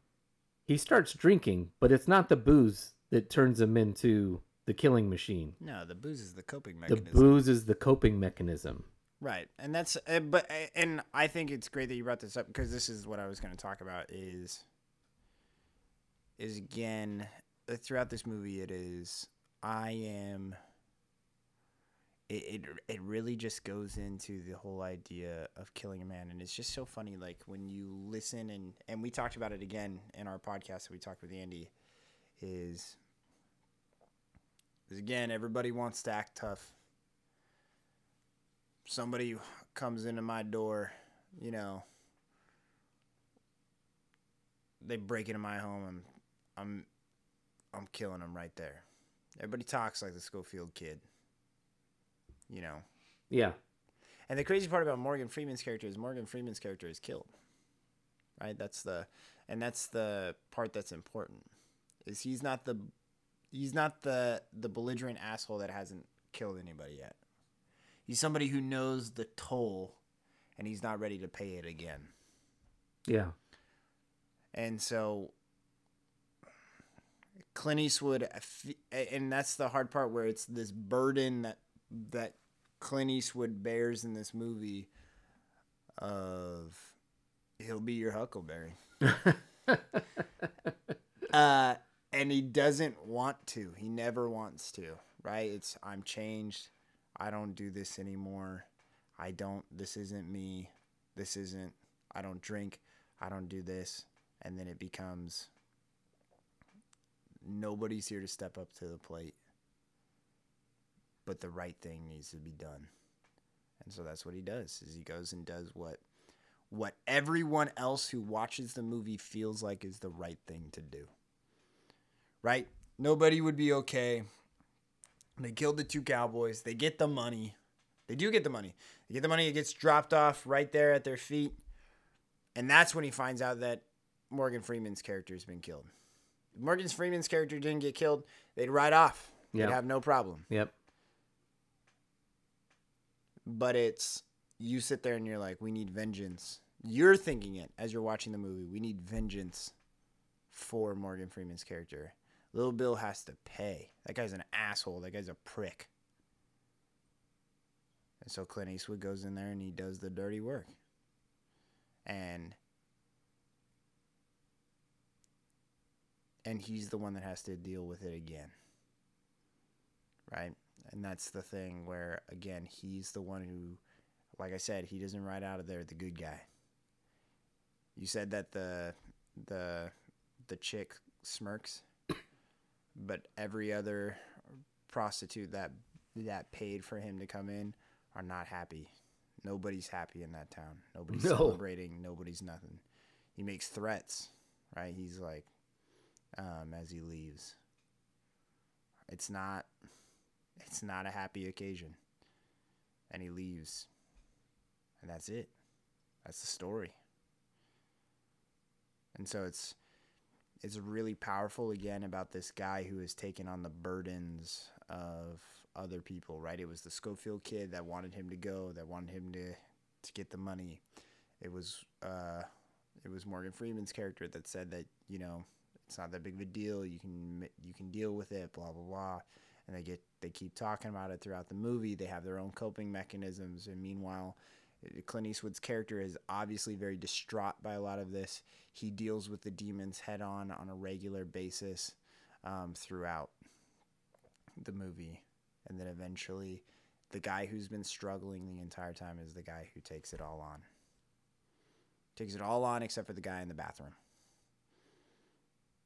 He starts drinking, but it's not the booze that turns him into the killing machine. No, the booze is the coping mechanism. The booze is the coping mechanism. Right, and that's uh, but uh, and I think it's great that you brought this up because this is what I was going to talk about is is again uh, throughout this movie it is I am it, it it really just goes into the whole idea of killing a man. And it's just so funny like when you listen and and we talked about it again in our podcast that we talked with Andy is is again everybody wants to act tough. Somebody comes into my door, you know, they break into my home and I'm I'm killing them right there. Everybody talks like the Schofield kid. You know. Yeah. And the crazy part about Morgan Freeman's character is Morgan Freeman's character is killed. Right? That's the and that's the part that's important. Is he's not the he's not the the belligerent asshole that hasn't killed anybody yet. He's somebody who knows the toll and he's not ready to pay it again. Yeah. And so Clint Eastwood, and that's the hard part where it's this burden that that Clint Eastwood bears in this movie of he'll be your Huckleberry. uh, and he doesn't want to. He never wants to, right? It's I'm changed. I don't do this anymore. I don't this isn't me. This isn't I don't drink. I don't do this. And then it becomes nobody's here to step up to the plate. But the right thing needs to be done. And so that's what he does. Is he goes and does what what everyone else who watches the movie feels like is the right thing to do. Right? Nobody would be okay. They killed the two cowboys. They get the money. They do get the money. They get the money. It gets dropped off right there at their feet. And that's when he finds out that Morgan Freeman's character has been killed. Morgan Freeman's character didn't get killed, they'd ride off. They'd Yep. have no problem. Yep. But it's you sit there and you're like, we need vengeance. You're thinking it as you're watching the movie. We need vengeance for Morgan Freeman's character. Little Bill has to pay. That guy's an asshole. That guy's a prick. And so Clint Eastwood goes in there and he does the dirty work. And and he's the one that has to deal with it again. Right? And that's the thing where again, he's the one who like I said, he doesn't ride out of there the good guy. You said that the the the chick smirks, but every other prostitute that that paid for him to come in are not happy. Nobody's happy in that town. Nobody's No. celebrating. Nobody's nothing. He makes threats, right? He's like, um, as he leaves. It's not. It's not a happy occasion. And he leaves. And that's it. That's the story. And so it's it's really powerful again about this guy who has taken on the burdens of other people, right? It was the Schofield kid that wanted him to go, that wanted him to to get the money. It was uh it was Morgan Freeman's character that said that, you know, it's not that big of a deal. You can you can deal with it, blah blah blah. And they get they keep talking about it throughout the movie. They have their own coping mechanisms, and meanwhile, uh, Clint Eastwood's character is obviously very distraught by a lot of this. He deals with the demons head on on a regular basis um, throughout the movie, and then eventually, the guy who's been struggling the entire time is the guy who takes it all on. Takes it all on except for the guy in the bathroom.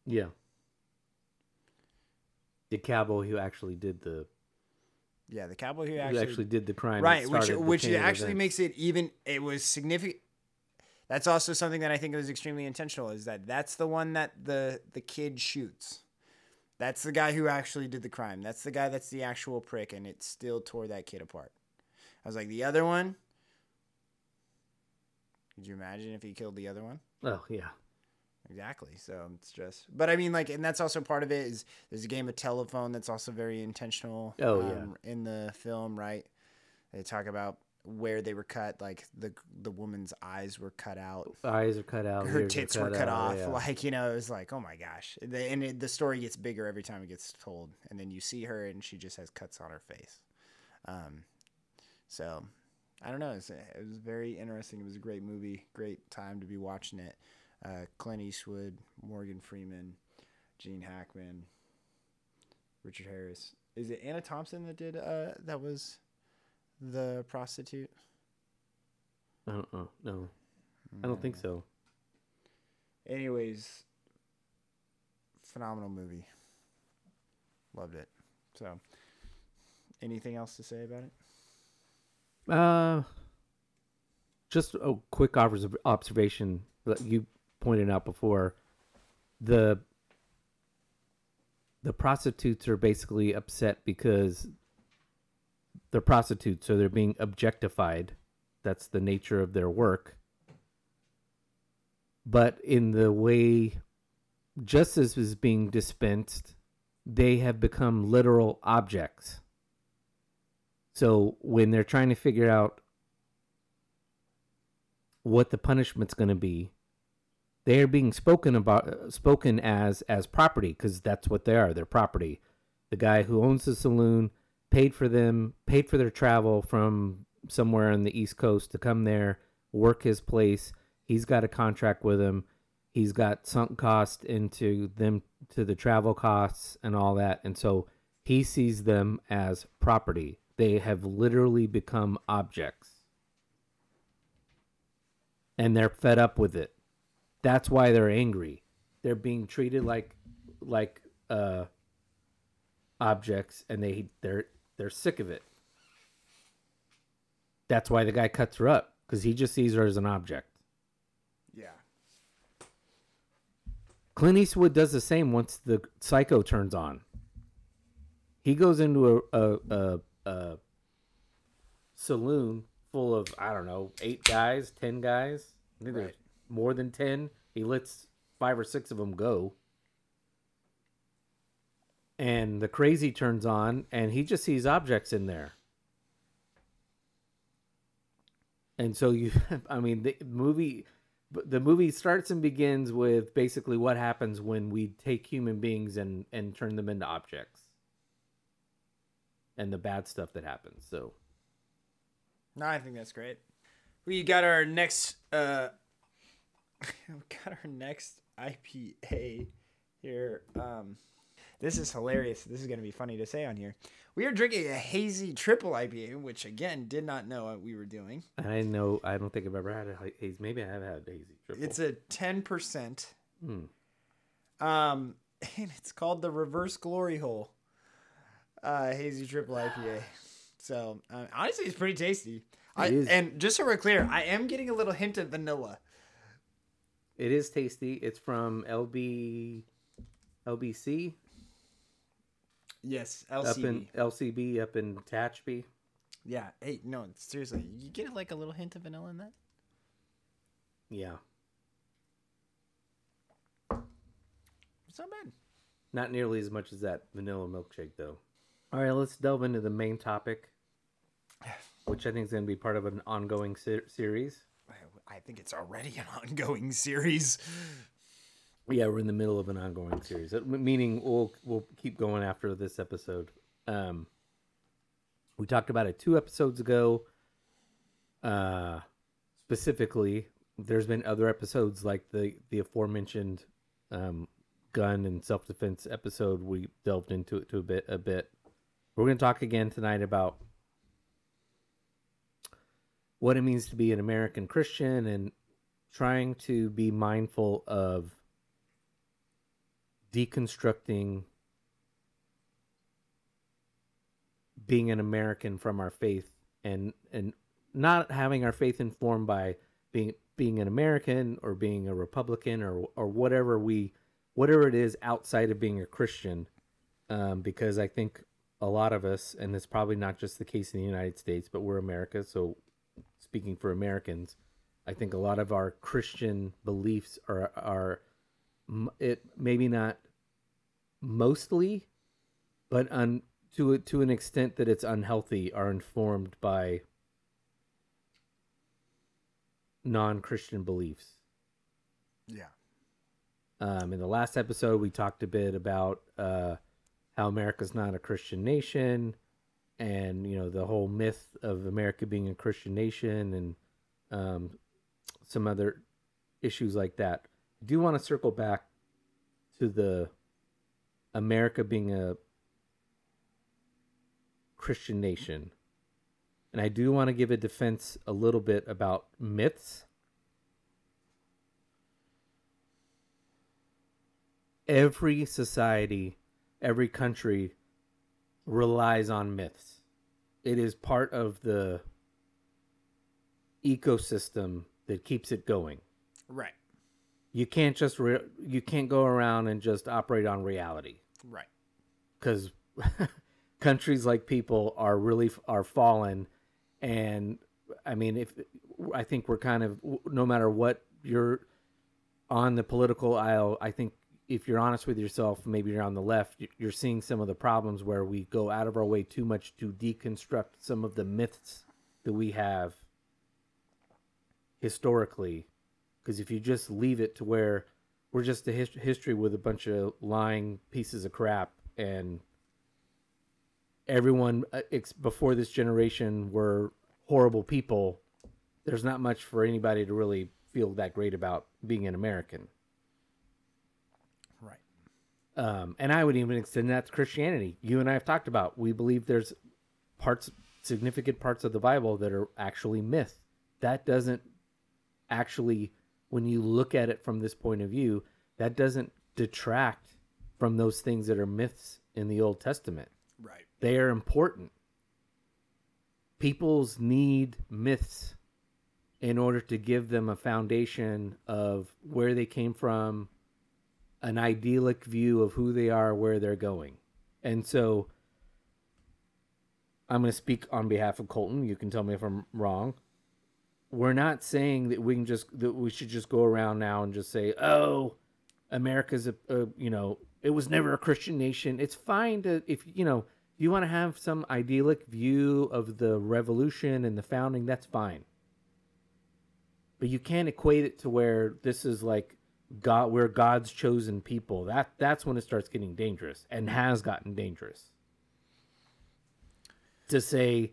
Yeah. The cowboy who actually did the Yeah, the cowboy who who actually, actually, did the crime, right, which which actually makes it even. It was significant. That's also something that I think was extremely intentional. Is that that's the one that the the kid shoots. That's the guy who actually did the crime. That's the guy that's the actual prick, and it still tore that kid apart. I was like, the other one. Could you imagine if he killed the other one? Oh yeah. Exactly. So it's just, but I mean, like, and that's also part of it. Is there's a game of telephone that's also very intentional. Oh, yeah. In the film, right? They talk about where they were cut, like the the woman's eyes were cut out, Eyes are cut out. her ears are tits were cut out, off. yeah. Like you know, it was like, oh my gosh. The, and it, the story gets bigger every time it gets told, and then you see her, and she just has cuts on her face. Um, so I don't know. It's, it was very interesting. It was a great movie. Great time to be watching it. Uh, Clint Eastwood, Morgan Freeman, Gene Hackman, Richard Harris. Is it Anna Thompson that did? Uh, that was the prostitute. I don't know. No, I don't think so. Anyways, phenomenal movie. Loved it. So, anything else to say about it? Uh, just a quick obs- observation that you pointed out before. The the prostitutes are basically upset because they're prostitutes, so they're being objectified. That's the nature of their work. But in the way justice is being dispensed, they have become literal objects. So when they're trying to figure out what the punishment's going to be, they are being spoken about, spoken as as property because that's what they are. They're property. The guy who owns the saloon paid for them, paid for their travel from somewhere on the East Coast to come there, work his place. He's got a contract with him. He's got sunk cost into them to the travel costs and all that. And so he sees them as property. They have literally become objects. And they're fed up with it. That's why they're angry. They're being treated like like uh objects and they they're they're sick of it. That's why the guy cuts her up because he just sees her as an object. Yeah. Clint Eastwood does the same once the psycho turns on. He goes into a a, a, a saloon full of I don't know eight guys, ten guys. I think there's Right. More than ten. He lets five or six of them go, and the crazy turns on, and he just sees objects in there. And so you, I mean, the movie, the movie starts and begins with basically what happens when we take human beings and and turn them into objects, and the bad stuff that happens. So No, I think that's great. We got our next uh we got our next IPA here. Um this is hilarious. This is going to be funny to say on here. We are drinking a hazy triple IPA, which again did not know what we were doing. I know I don't think I've ever had a hazy. Maybe I have had a hazy triple. It's a 10%. Hmm. Um and it's called the Reverse Glory Hole. Uh hazy triple IPA. So, uh, honestly it's pretty tasty. I, is. and just so we're clear, I am getting a little hint of vanilla. It is tasty. It's from LB, LBC Yes, up in LCB up in Tehachapi. Yeah. Hey, no, seriously, you get like a little hint of vanilla in that? Yeah, It's not bad. not nearly as much as that vanilla milkshake though. All right, let's delve into the main topic, which I think is going to be part of an ongoing se- series. I- think it's already an ongoing series. Yeah, we're in the middle of an ongoing series, meaning we'll we'll keep going after this episode. Um, we talked about it two episodes ago. Uh, specifically, there's been other episodes like the the aforementioned um, gun and self defense episode. We delved into it to a bit a bit. We're going to talk again tonight about what it means to be an American Christian and trying to be mindful of deconstructing being an American from our faith and and not having our faith informed by being being an American or being a Republican or or whatever we whatever it is outside of being a Christian um, because I think a lot of us and it's probably not just the case in the United States but we're America so speaking for Americans I think a lot of our Christian beliefs are are it maybe not mostly but un, to to an extent that it's unhealthy are informed by non-christian beliefs Yeah. um, in the last episode we talked a bit about uh, how america's not a christian nation and you know the whole myth of america being a christian nation and um, some other issues like that. I do want to circle back to the america being a christian nation. And i do want to give a defense a little bit about myths. Every society, every country relies on myths. It is part of the ecosystem that keeps it going. Right. You can't just re- you can't go around and just operate on reality Right. because countries like people are really are fallen and i mean if i think we're kind of no matter what you're on the political aisle i think if you're honest with yourself maybe you're on the left you- you're seeing some of the problems where we go out of our way too much to deconstruct some of the myths that we have historically because if you just leave it to where we're just a his- history with a bunch of lying pieces of crap and everyone uh, ex- before this generation were horrible people there's not much for anybody to really feel that great about being an American. Um, and I would even extend that to Christianity. You and I have talked about. We believe there's parts, significant parts of the Bible that are actually myth. That doesn't actually, when you look at it from this point of view, that doesn't detract from those things that are myths in the Old Testament. Right. They are important. Peoples need myths in order to give them a foundation of where they came from, an idyllic view of who they are, where they're going. And so I'm going to speak on behalf of Colton. You can tell me if I'm wrong. We're not saying that we can just that we should just go around now and just say, "Oh, America's a, a you know, it was never a Christian nation." It's fine to if you know, you want to have some idyllic view of the revolution and the founding, that's fine. But you can't equate it to where this is like God we're God's chosen people. That that's when it starts getting dangerous and has gotten dangerous. To say,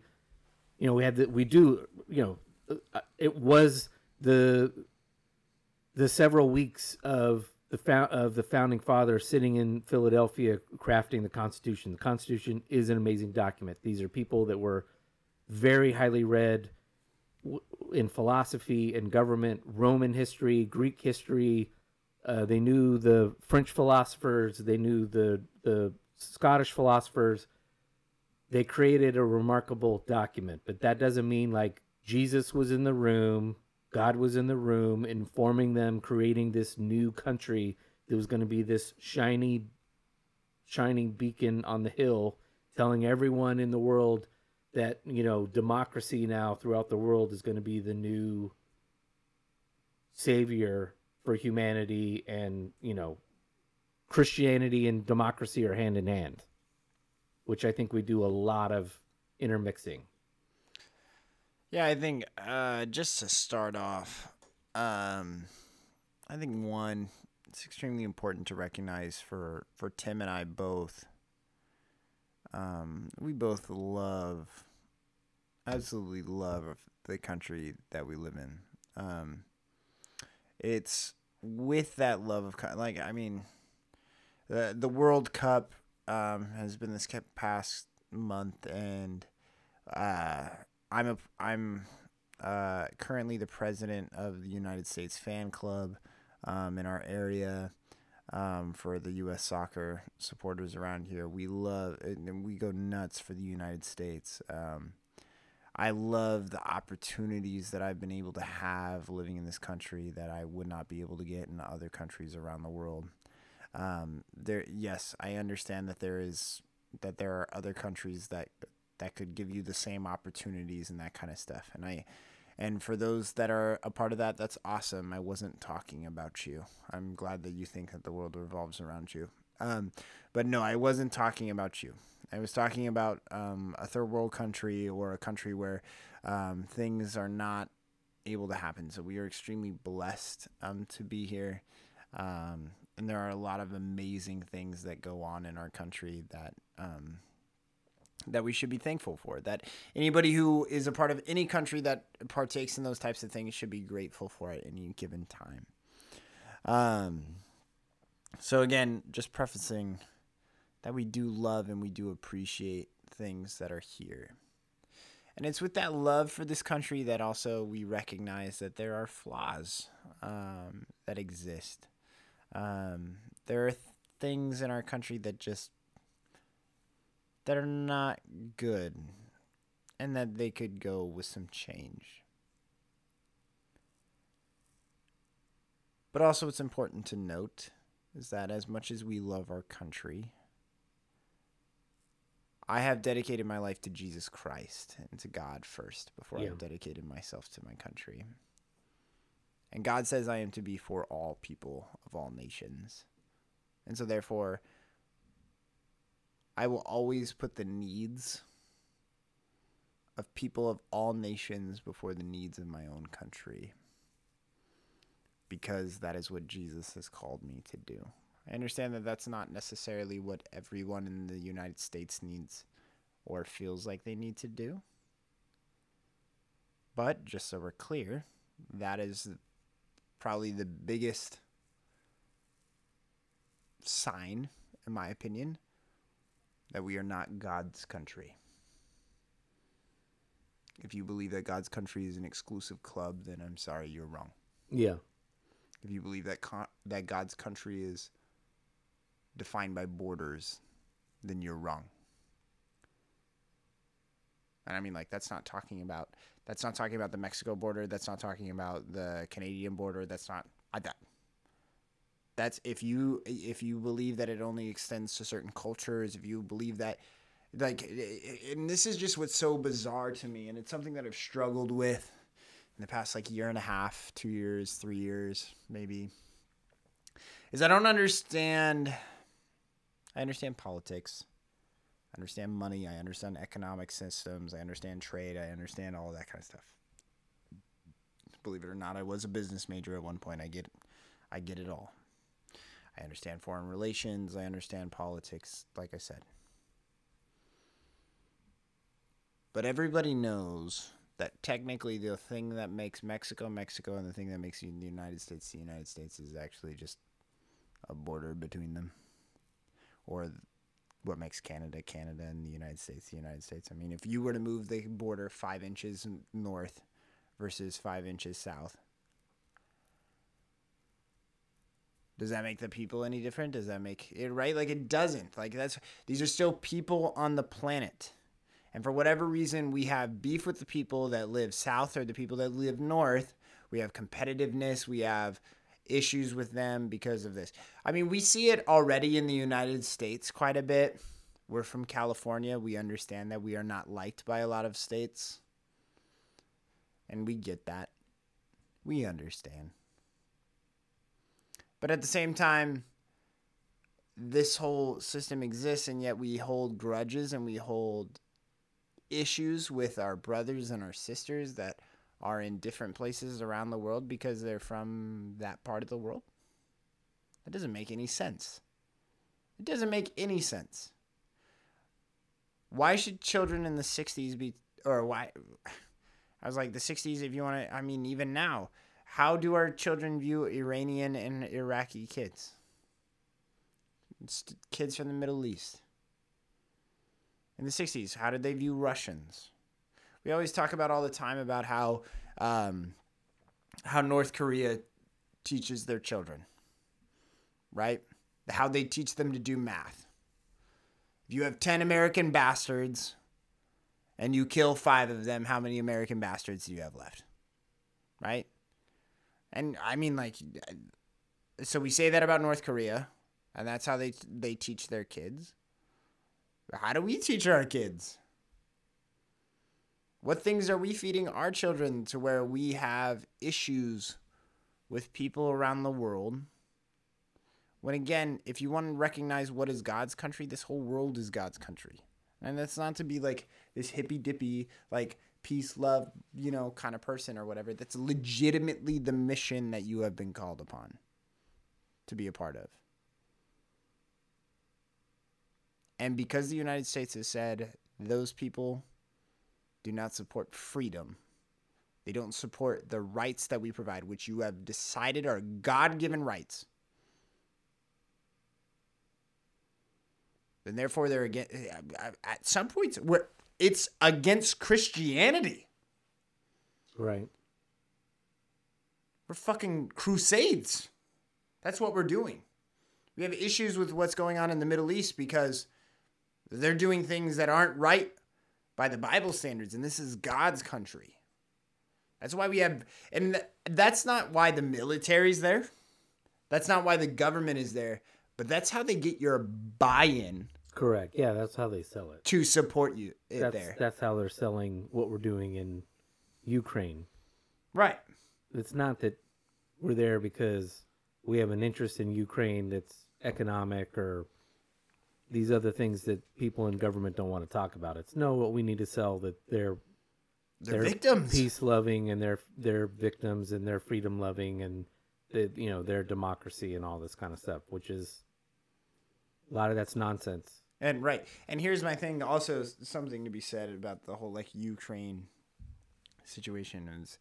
you know, we had the, we do, you know, uh, it was the the several weeks of the of the founding father sitting in Philadelphia crafting the Constitution. The Constitution is an amazing document. These are people that were very highly read in philosophy and government, Roman history, Greek history. Uh, they knew the French philosophers. They knew the the Scottish philosophers. They created a remarkable document, but that doesn't mean like Jesus was in the room, God was in the room, informing them, creating this new country that was going to be this shiny, shining beacon on the hill, telling everyone in the world that you know democracy now throughout the world is going to be the new savior for humanity and you know christianity and democracy are hand in hand which i think we do a lot of intermixing Yeah, I think uh, just to start off, um, I think one, it's extremely important to recognize for for Tim and I both. Um, we both love, absolutely love the country that we live in. Um, it's with that love of like I mean, the the World Cup um, has been this past month and uh, I'm a I'm uh, currently the president of the United States fan club um, in our area um, for the U.S. soccer supporters around here. We love and we go nuts for the United States. Um, I love the opportunities that I've been able to have living in this country that I would not be able to get in other countries around the world. Um, there, yes, I understand that there is that there are other countries that that could give you the same opportunities and that kind of stuff. And I, and for those that are a part of that, that's awesome. I wasn't talking about you. I'm glad that you think that the world revolves around you. Um, but no, I wasn't talking about you. I was talking about um, a third world country or a country where um, things are not able to happen. So we are extremely blessed um, to be here. Um, and there are a lot of amazing things that go on in our country that um, that we should be thankful for. That anybody who is a part of any country that partakes in those types of things should be grateful for at any given time. Um, so again, just prefacing that we do love and we do appreciate things that are here. And it's with that love for this country that also we recognize that there are flaws um, that exist. Um, there are th- things in our country that just that are not good and that they could go with some change. But also, it's important to note is that as much as we love our country, I have dedicated my life to Jesus Christ and to God first before Yeah. I've dedicated myself to my country. And God says I am to be for all people of all nations. And so, therefore, I will always put the needs of people of all nations before the needs of my own country because that is what Jesus has called me to do. I understand that that's not necessarily what everyone in the United States needs or feels like they need to do. But just so we're clear, that is probably the biggest sign, in my opinion, that we are not God's country. If you believe that God's country is an exclusive club, then I'm sorry, you're wrong. Yeah. If you believe that con- that God's country is defined by borders, then you're wrong. And I mean, like, that's not talking about that's not talking about the Mexico border. That's not talking about the Canadian border. That's not I that. That's if you if you believe that it only extends to certain cultures. If you believe that, like, and this is just what's so bizarre to me, and it's something that I've struggled with in the past like year and a half, two years, three years, maybe. Is I don't understand. I understand politics. I understand money. I understand economic systems. I understand trade. I understand all that kind of stuff. Believe it or not, I was a business major at one point. I get, I get it all. I understand foreign relations. I understand politics. Like I said, but everybody knows that technically the thing that makes Mexico Mexico and the thing that makes the United States the United States is actually just a border between them, or what makes Canada Canada and the United States the United States. I mean, if you were to move the border five inches north versus five inches south, does that make the people any different? Does that make it right? Like it doesn't. Like that's these are still people on the planet. And for whatever reason, we have beef with the people that live south or the people that live north. We have competitiveness. We have issues with them because of this. I mean, we see it already in the United States quite a bit. We're from California. We understand that we are not liked by a lot of states. And we get that. We understand. But at the same time, this whole system exists, and yet we hold grudges and we hold issues with our brothers and our sisters that are in different places around the world because they're from that part of the world? That doesn't make any sense. It doesn't make any sense. Why should children in the 60s be, or why? I was like, the 60s, if you want to, I mean, even now, how do our children view Iranian and Iraqi kids? Kids from the Middle East. In the 60s, how did they view Russians? We always talk about all the time about how um, how North Korea teaches their children, right? How they teach them to do math. If you have 10 American bastards and you kill five of them, how many American bastards do you have left? Right? And I mean, like, so we say that about North Korea, and that's how they they teach their kids. How do we teach our kids? What things are we feeding our children to where we have issues with people around the world? When again, if you want to recognize what is God's country, this whole world is God's country. And that's not to be like this hippy dippy, like peace, love, you know, kind of person or whatever. That's legitimately the mission that you have been called upon to be a part of. And because the United States has said those people do not support freedom, they don't support the rights that we provide, which you have decided are God given rights. Then therefore they're against at some points where it's against Christianity. Right. We're fucking crusades. That's what we're doing. We have issues with what's going on in the Middle East because they're doing things that aren't right by the Bible standards, and this is God's country. That's why we have, and th- that's not why the military's there. That's not why the government is there, but that's how they get your buy-in Correct. Yeah, that's how they sell it. to support you That's there. that's how they're selling what we're doing in Ukraine. right. It's not that we're there because we have an interest in Ukraine that's economic or these other things that people in government don't want to talk about. It's no, what we need to sell that they're They're victims. peace loving and they're they're victims and they're freedom loving and they, you know their democracy and all this kind of stuff, which is a lot of that's nonsense. And right. And here's my thing also something to be said about the whole like Ukraine situation is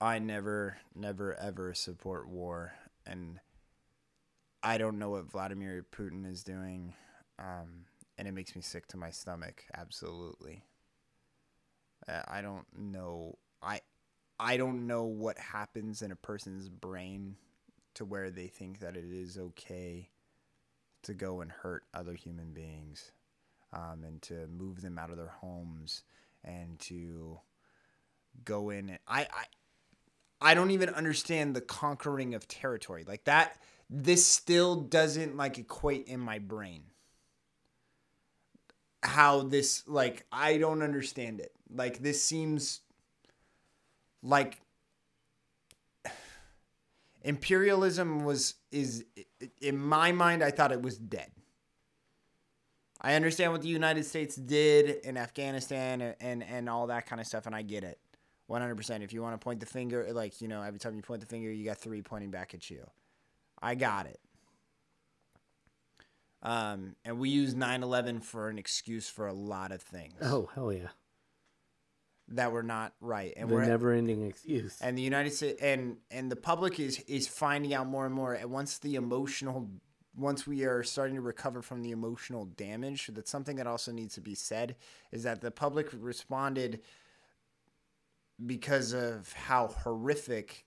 I never, never, ever support war, and I don't know what Vladimir Putin is doing, um, and it makes me sick to my stomach. Absolutely. Uh, I don't know. I I don't know what happens in a person's brain to where they think that it is okay to go and hurt other human beings, um, and to move them out of their homes, and to go in. And, I I I don't even understand the conquering of territory like that. This still doesn't like equate in my brain how this like I don't understand it. Like this seems like imperialism was is in my mind I thought it was dead. I understand what the United States did in Afghanistan and and, all that kind of stuff and I get it. 100%. If you want to point the finger like, you know, every time you point the finger you got three pointing back at you. I got it. Um, and we use 9/11 for an excuse for a lot of things Oh hell yeah! that were not right, and The we're never-ending excuse. and the United States and and the public is is finding out more and more. And once the emotional, once we are starting to recover from the emotional damage, that's something that also needs to be said is that the public responded because of how horrific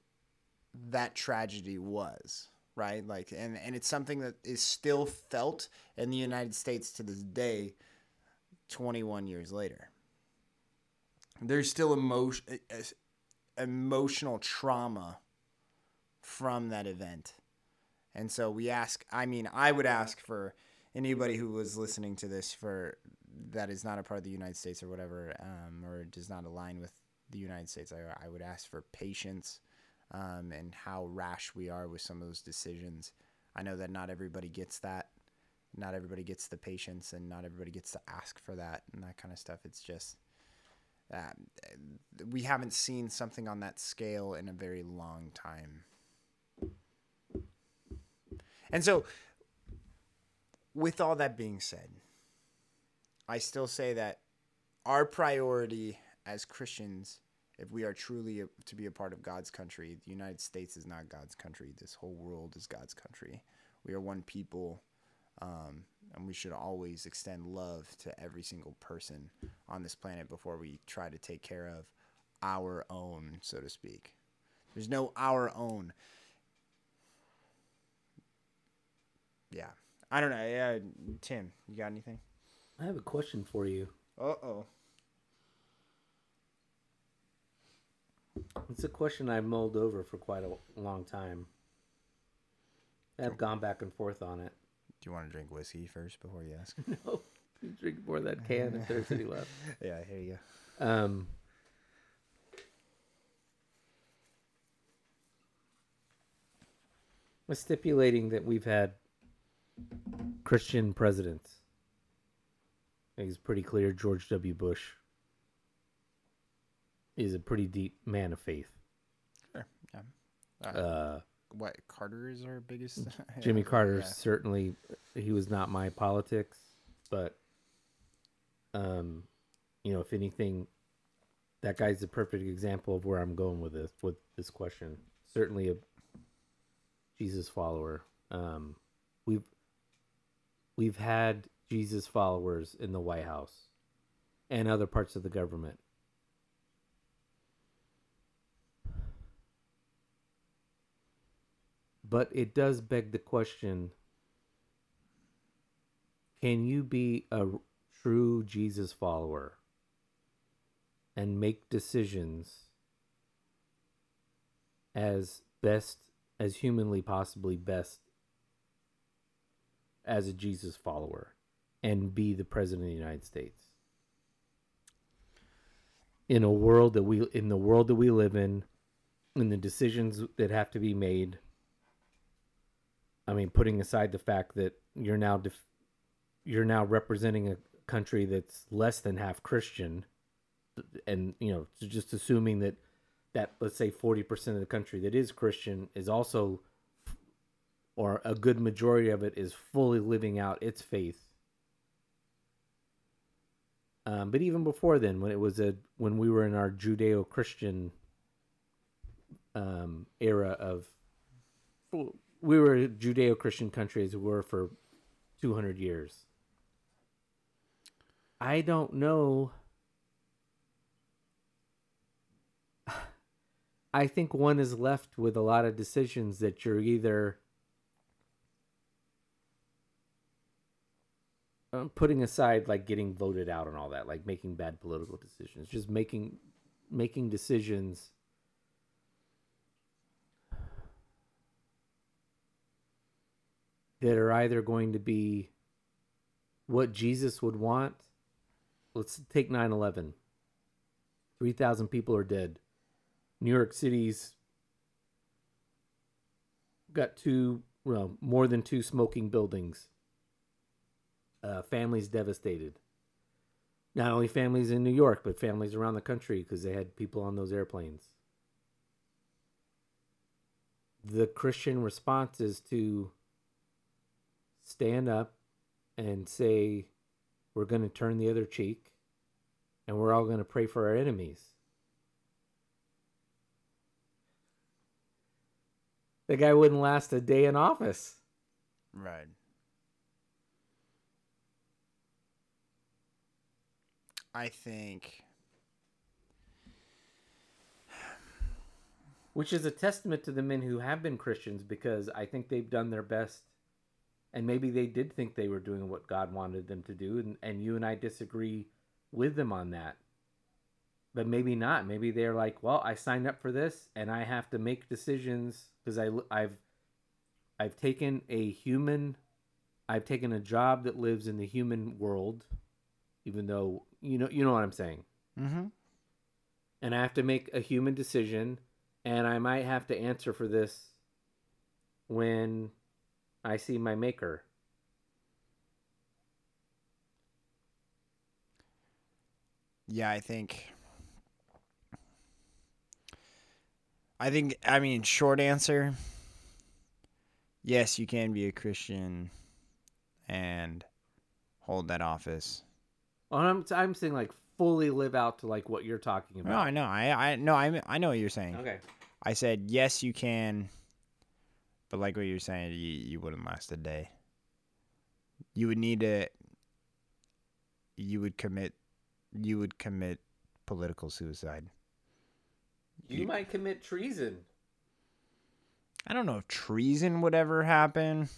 that tragedy was right? Like and and it's something that is still felt in the United States to this day 21 years later. There's still emotion emotional trauma from that event. And so we ask i mean i would ask for anybody who was listening to this for that is not a part of the united states or whatever um, or does not align with the united states i, I would ask for patience um, and how rash we are with some of those decisions. I know that not everybody gets that. Not everybody gets the patience and not everybody gets to ask for that and that kind of stuff. It's just um, we haven't seen something on that scale in a very long time. And so, with all that being said, I still say that our priority as Christians, if we are truly a, to be a part of God's country, the United States is not God's country. This whole world is God's country. We are one people, um, and we should always extend love to every single person on this planet before we try to take care of our own, so to speak. There's no our own. Yeah. I don't know. Yeah, Tim, you got anything? I have a question for you. Uh oh. It's a question I've mulled over for quite a long time. I've gone back and forth on it. Do you want to drink whiskey first before you ask? No, you drink more of that can if there's any left. yeah, here you go. Um, stipulating that we've had Christian presidents. I think it's pretty clear George W. Bush is a pretty deep man of faith. Sure. Yeah. Uh, Uh, what Carter is our biggest? Jimmy Carter yeah. certainly he was not my politics, but um, you know, if anything, that guy's a perfect example of where I'm going with this with this question. Certainly a Jesus follower. Um, we've we've had Jesus followers in the White House and other parts of the government. But it does beg the question can you be a true Jesus follower and make decisions as best as humanly possibly best as a Jesus follower and be the president of the United States? In a world that we in the world that we live in, in the decisions that have to be made, I mean, putting aside the fact that you're now def- you're now representing a country that's less than half Christian, and you know, just assuming that that let's say forty percent of the country that is Christian is also, or a good majority of it is fully living out its faith. Um, but even before then, when it was a when we were in our Judeo-Christian um, era of, we were a Judeo-Christian country as we were for two hundred years. I don't know. I think one is left with a lot of decisions that you're either um, putting aside like getting voted out and all that, like making bad political decisions, just making making decisions that are either going to be what Jesus would want. Let's take 9 11. 3,000 people are dead. New York City's got two, well, more than two smoking buildings. Uh, families devastated. Not only families in New York, but families around the country because they had people on those airplanes. The Christian response is to stand up and say, we're going to turn the other cheek and we're all going to pray for our enemies. The guy wouldn't last a day in office. Right. I think Which is a testament to the men who have been Christians because I think they've done their best. And maybe they did think they were doing what God wanted them to do. And, and you and I disagree with them on that. But maybe not. Maybe they're like, well, I signed up for this and I have to make decisions because I, I've, I've taken a human, I've taken a job that lives in the human world, even though, you know, you know what I'm saying. mm-hmm. and I have to make a human decision, and I might have to answer for this when I see my maker. Yeah, I think. I think. I mean, short answer. Yes, you can be a Christian, and hold that office. Oh, I'm I'm saying like fully live out to like what you're talking about. No. I know. I I no. I I know what you're saying. Okay. I said yes, you can. But like what you're saying, you you wouldn't last a day. You would need to. You would commit. You would commit political suicide. You might commit treason. I don't know if treason would ever happen.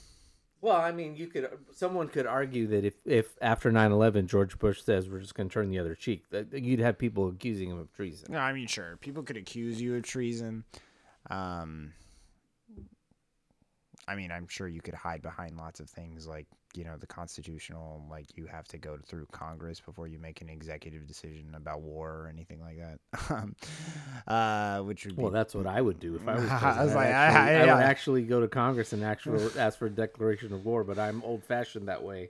Well, I mean, you could. Someone could argue that if, if after 9-11, George Bush says we're just going to turn the other cheek, that you'd have people accusing him of treason. No, I mean, sure, people could accuse you of treason. Um, I mean, I'm sure you could hide behind lots of things like you know the constitutional, like you have to go through Congress before you make an executive decision about war or anything like that. Uh, which would be Well, that's what I would do if I was. I was like, actually, I- I, would yeah. actually go to Congress and actually ask for a declaration of war. But I'm old fashioned that way.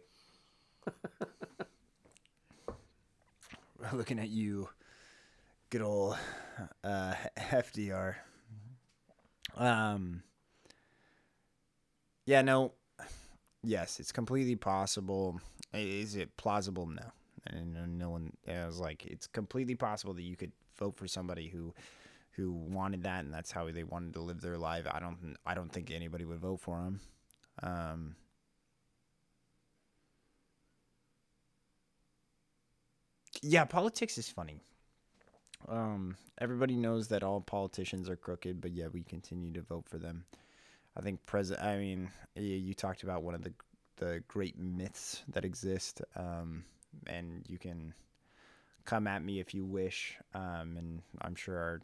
looking at you, good old uh, FDR. Um. Yeah. No. Yes, it's completely possible. Is it plausible? No. And no- one. I was like, it's completely possible that you could vote for somebody who, who wanted that, and that's how they wanted to live their life. I don't. I don't think anybody would vote for him. Um. Yeah, politics is funny. Um, everybody knows that all politicians are crooked, but yet we continue to vote for them. I think president. I mean, you talked about one of the the great myths that exist, um, and you can come at me if you wish, um, and I'm sure our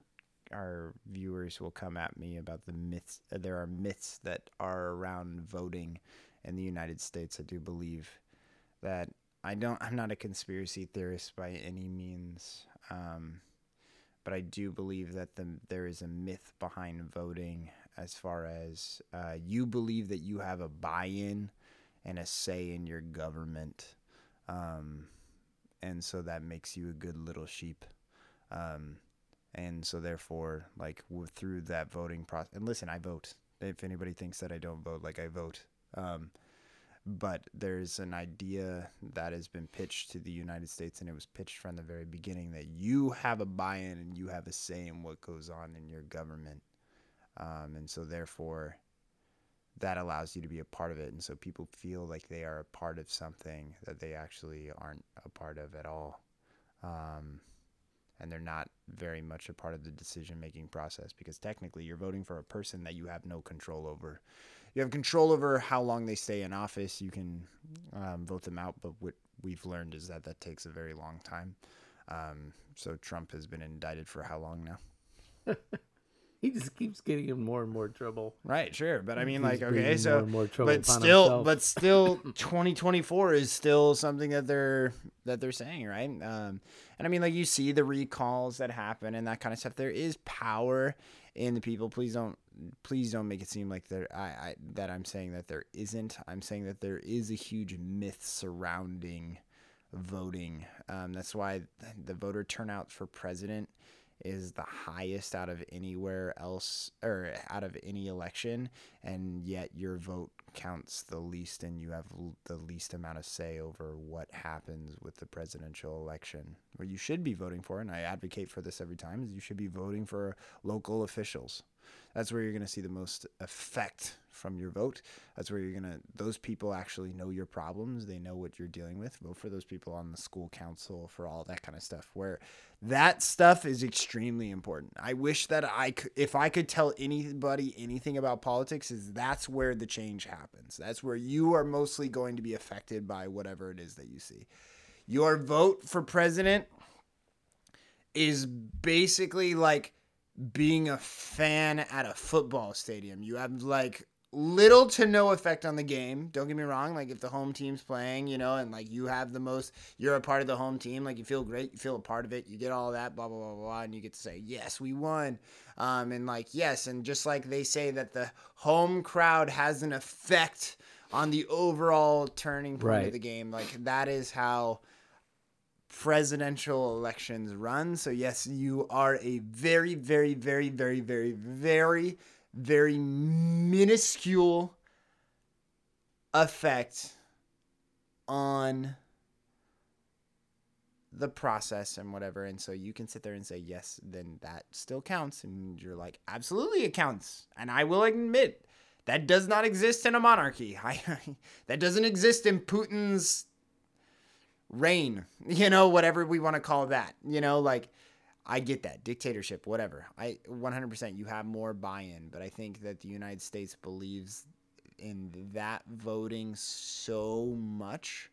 our viewers will come at me about the myths. uh, There are myths that are around voting in the United States. I do believe that I don't. I'm not a conspiracy theorist by any means, um, but I do believe that the there is a myth behind voting. As far as uh, you believe that you have a buy-in and a say in your government, um, and so that makes you a good little sheep. Um, and so therefore, like through that voting process, and listen, I vote. If anybody thinks that I don't vote, like I vote. Um, but there's an idea that has been pitched to the United States, and it was pitched from the very beginning that you have a buy-in and you have a say in what goes on in your government, um, and so therefore, that allows you to be a part of it, and so people feel like they are a part of something that they actually aren't a part of at all, um, and they're not very much a part of the decision-making process because technically you're voting for a person that you have no control over you have control over how long they stay in office. You can um, vote them out, but what we've learned is that that takes a very long time. Um, so Trump has been indicted for how long now? He just keeps getting in more and more trouble. Right, sure, but I mean, He's like, okay, more so more trouble but upon still, but still, 2024 is still something that they're that they're saying, right? Um, and I mean, like, you see the recalls that happen and that kind of stuff. There is power in the people. Please don't, please don't make it seem like there. I, I that I'm saying that there isn't. I'm saying that there is a huge myth surrounding voting. Um, that's why the voter turnout for president is the highest out of anywhere else or out of any election and yet your vote counts the least and you have the least amount of say over what happens with the presidential election. What you should be voting for and I advocate for this every time is you should be voting for local officials that's where you're going to see the most effect from your vote. That's where you're going to those people actually know your problems. They know what you're dealing with. Vote for those people on the school council for all that kind of stuff where that stuff is extremely important. I wish that i could if i could tell anybody anything about politics is that's where the change happens. That's where you are mostly going to be affected by whatever it is that you see. Your vote for president is basically like being a fan at a football stadium. You have like little to no effect on the game. Don't get me wrong. Like if the home team's playing, you know, and like you have the most, you're a part of the home team. Like you feel great. You feel a part of it. You get all that, blah blah blah blah, and you get to say, yes, we won. Um, and like yes, and just like they say that the home crowd has an effect on the overall turning point Right. of the game. Like that is how presidential elections run. So yes, you are a very, very, very, very, very, very, very minuscule effect on the process and whatever. And so you can sit there and say, yes, then that still counts. And you're like, absolutely, it counts. And I will admit, that does not exist in a monarchy. I, that doesn't exist in Putin's reign, you know, whatever we want to call that. You know, like I get that dictatorship, whatever. I 100% you have more buy-in, but I think that the United States believes in that voting so much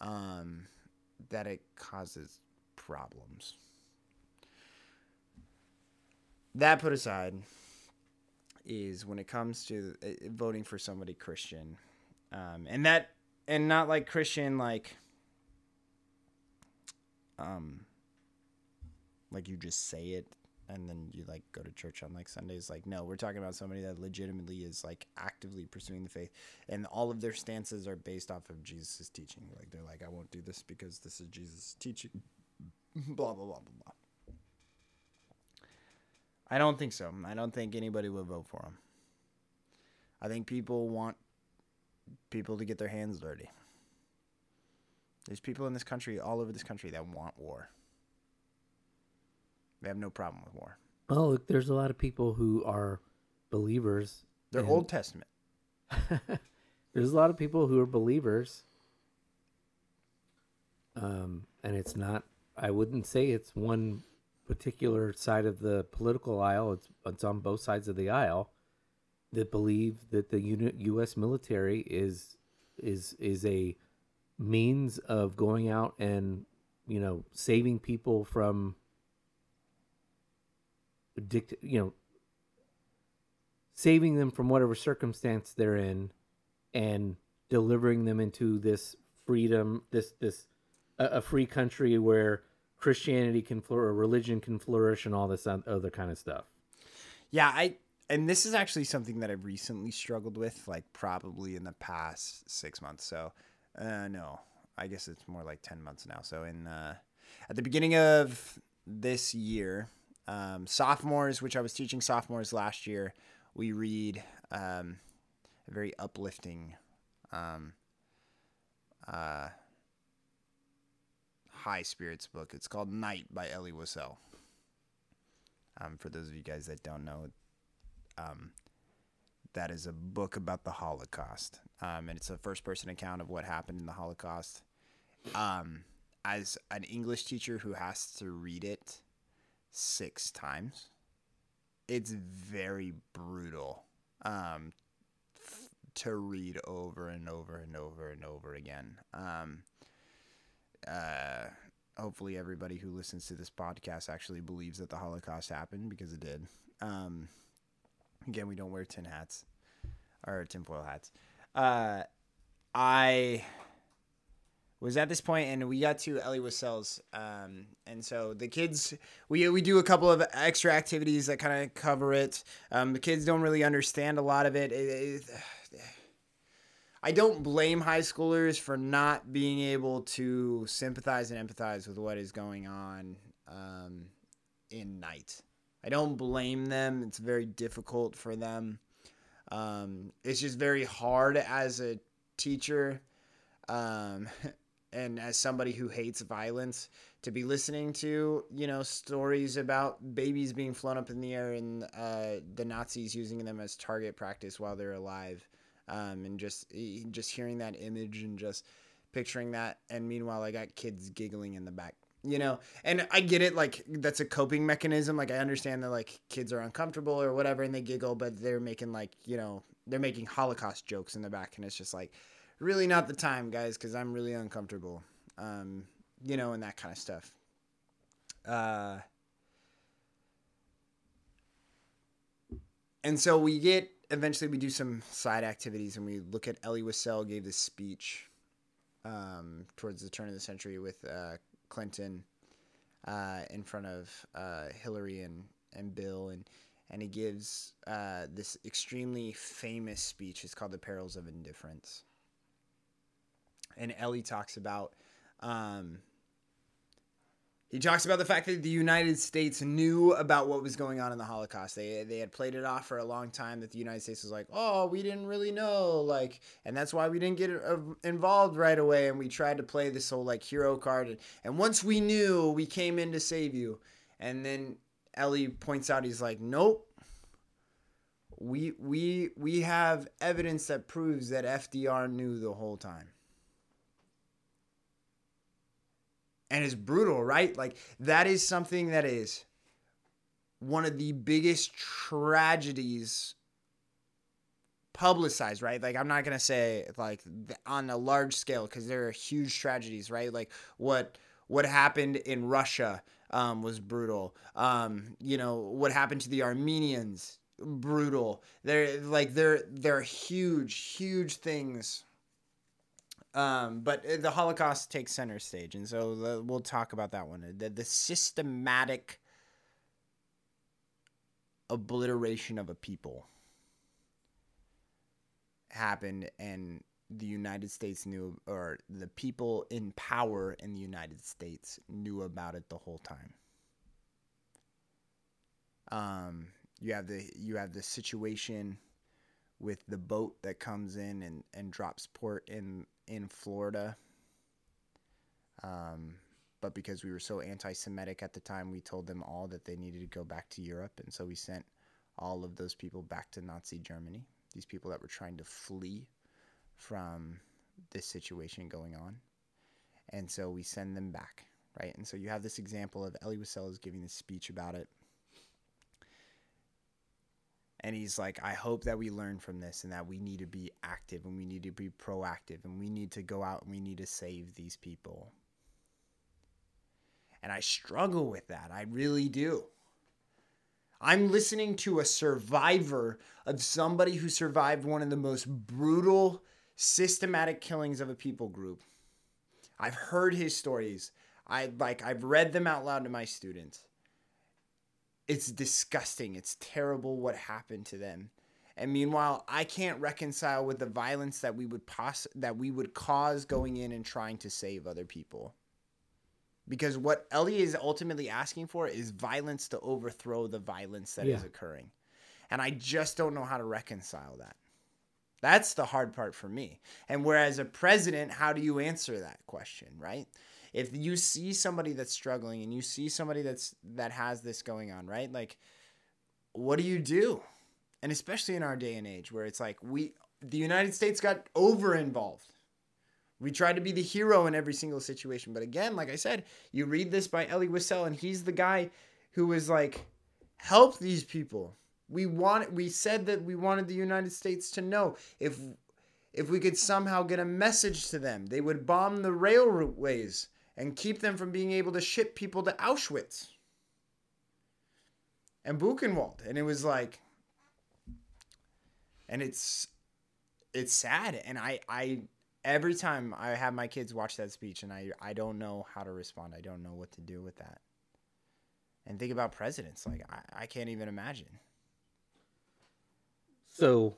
um, that it causes problems. That put aside, is when it comes to uh, voting for somebody Christian, um, and that and not like Christian like um like you just say it and then you like go to church on like Sundays. Like no we're talking about somebody that legitimately is like actively pursuing the faith and all of their stances are based off of Jesus' teaching. Like they're like I won't do this because this is Jesus' teaching. Blah blah blah blah blah. I don't think so. I don't think anybody would vote for him I think people want people to get their hands dirty there's people in this country, all over this country, that want war. They have no problem with war. Well, look, there's a lot of people who are believers. They're Old Testament. There's a lot of people who are believers. Um, and it's not. I wouldn't say it's one particular side of the political aisle. It's it's on both sides of the aisle that believe that the U.S. military is is is a means of going out and you know saving people from dict you know saving them from whatever circumstance they're in and delivering them into this freedom this this a, a free country where christianity can flourish religion can flourish and all this other kind of stuff Yeah, I and this is actually something that I've recently struggled with, like probably in the past six months. So, uh, no, I guess it's more like ten months now. So, in uh, at the beginning of this year, um, sophomores, which I was teaching sophomores last year, we read um, a very uplifting um, uh, high spirits book. It's called Night by Elie Wiesel. Um, for those of you guys that don't know, um, that is a book about the Holocaust, um, and it's a first-person account of what happened in the Holocaust. Um, as an English teacher who has to read it six times, it's very brutal um, f- to read over and over and over and over again. Um, uh, hopefully, everybody who listens to this podcast actually believes that the Holocaust happened because it did. Um, again, we don't wear tin hats or tinfoil hats. Uh, I was at this point and we got to Elie Wiesel's um and so the kids we we do a couple of extra activities that kind of cover it. Um the kids don't really understand a lot of it, It- it- I don't blame high schoolers for not being able to sympathize and empathize with what is going on um in night I don't blame them. It's very difficult for them. Um it's just very hard as a teacher um and as somebody who hates violence to be listening to you know stories about babies being flown up in the air and uh, the nazis using them as target practice while they're alive. Um, and just just hearing that image and just picturing that and meanwhile i got kids giggling in the back you know and i get it like that's a coping mechanism like i understand that like kids are uncomfortable or whatever and they giggle but they're making like you know they're making holocaust jokes in the back and it's just like really not the time, guys, because I'm really uncomfortable. Um, you know, and that kind of stuff. Uh, and so we get eventually we do some side activities and we look at Elie Wiesel gave this speech um, towards the turn of the century with uh, Clinton uh, in front of uh, Hillary and, and Bill and and he gives uh, this extremely famous speech. It's called "The Perils of Indifference." and Elie talks about um, he talks about the fact that the United States knew about what was going on in the Holocaust. They they had played it off for a long time that the United States was like, "Oh, we didn't really know." Like, and that's why we didn't get uh, involved right away and we tried to play this whole like hero card and, and once we knew, we came in to save you. And then Elie points out he's like, "Nope. We we we have evidence that proves that FDR knew the whole time." And it's brutal, right? Like that is something that is one of the biggest tragedies publicized, right? Like I'm not gonna say like on a large scale because there are huge tragedies, right? Like what what happened in Russia um, was brutal. Um, you know what happened to the Armenians, brutal. They're like they're they're huge, huge things um, but uh, the Holocaust takes center stage, and so the, we'll talk about that one. The, the systematic obliteration of a people happened, and the United States knew, or the people in power in the United States knew about it the whole time. Um, you have the you have the situation with the boat that comes in and, and drops port in in Florida. Um, but because we were so anti-Semitic at the time, we told them all that they needed to go back to Europe, and so we sent all of those people back to Nazi Germany. These people that were trying to flee from this situation going on, and so we send them back, right? And so you have this example of Elie Wiesel is giving this speech about it, and he's like, I hope that we learn from this and that we need to be active and we need to be proactive and we need to go out and we need to save these people. And I struggle with that. I really do. I'm listening to a survivor of somebody who survived one of the most brutal, systematic killings of a people group. I've heard his stories. I like I've read them out loud to my students it's disgusting. It's terrible what happened to them. And meanwhile, I can't reconcile with the violence that we would that we would cause going in and trying to save other people. Because what Elie is ultimately asking for is violence to overthrow the violence that is Yeah. occurring. And I just don't know how to reconcile that. That's the hard part for me. And whereas a president, how do you answer that question, right? If you see somebody that's struggling and you see somebody that's that has this going on, right? Like what do you do? And especially in our day and age where it's like we the United States got over involved. We tried to be the hero in every single situation. But again, like I said, you read this by Elie Wiesel, and he's the guy who was like, help these people. We want we said that we wanted the United States to know if if we could somehow get a message to them, they would bomb the railways and keep them from being able to ship people to Auschwitz and Buchenwald. And it was like and it's it's sad and I I every time I have my kids watch that speech and I I don't know how to respond. I don't know what to do with that. And think about presidents. Like I, I can't even imagine. So,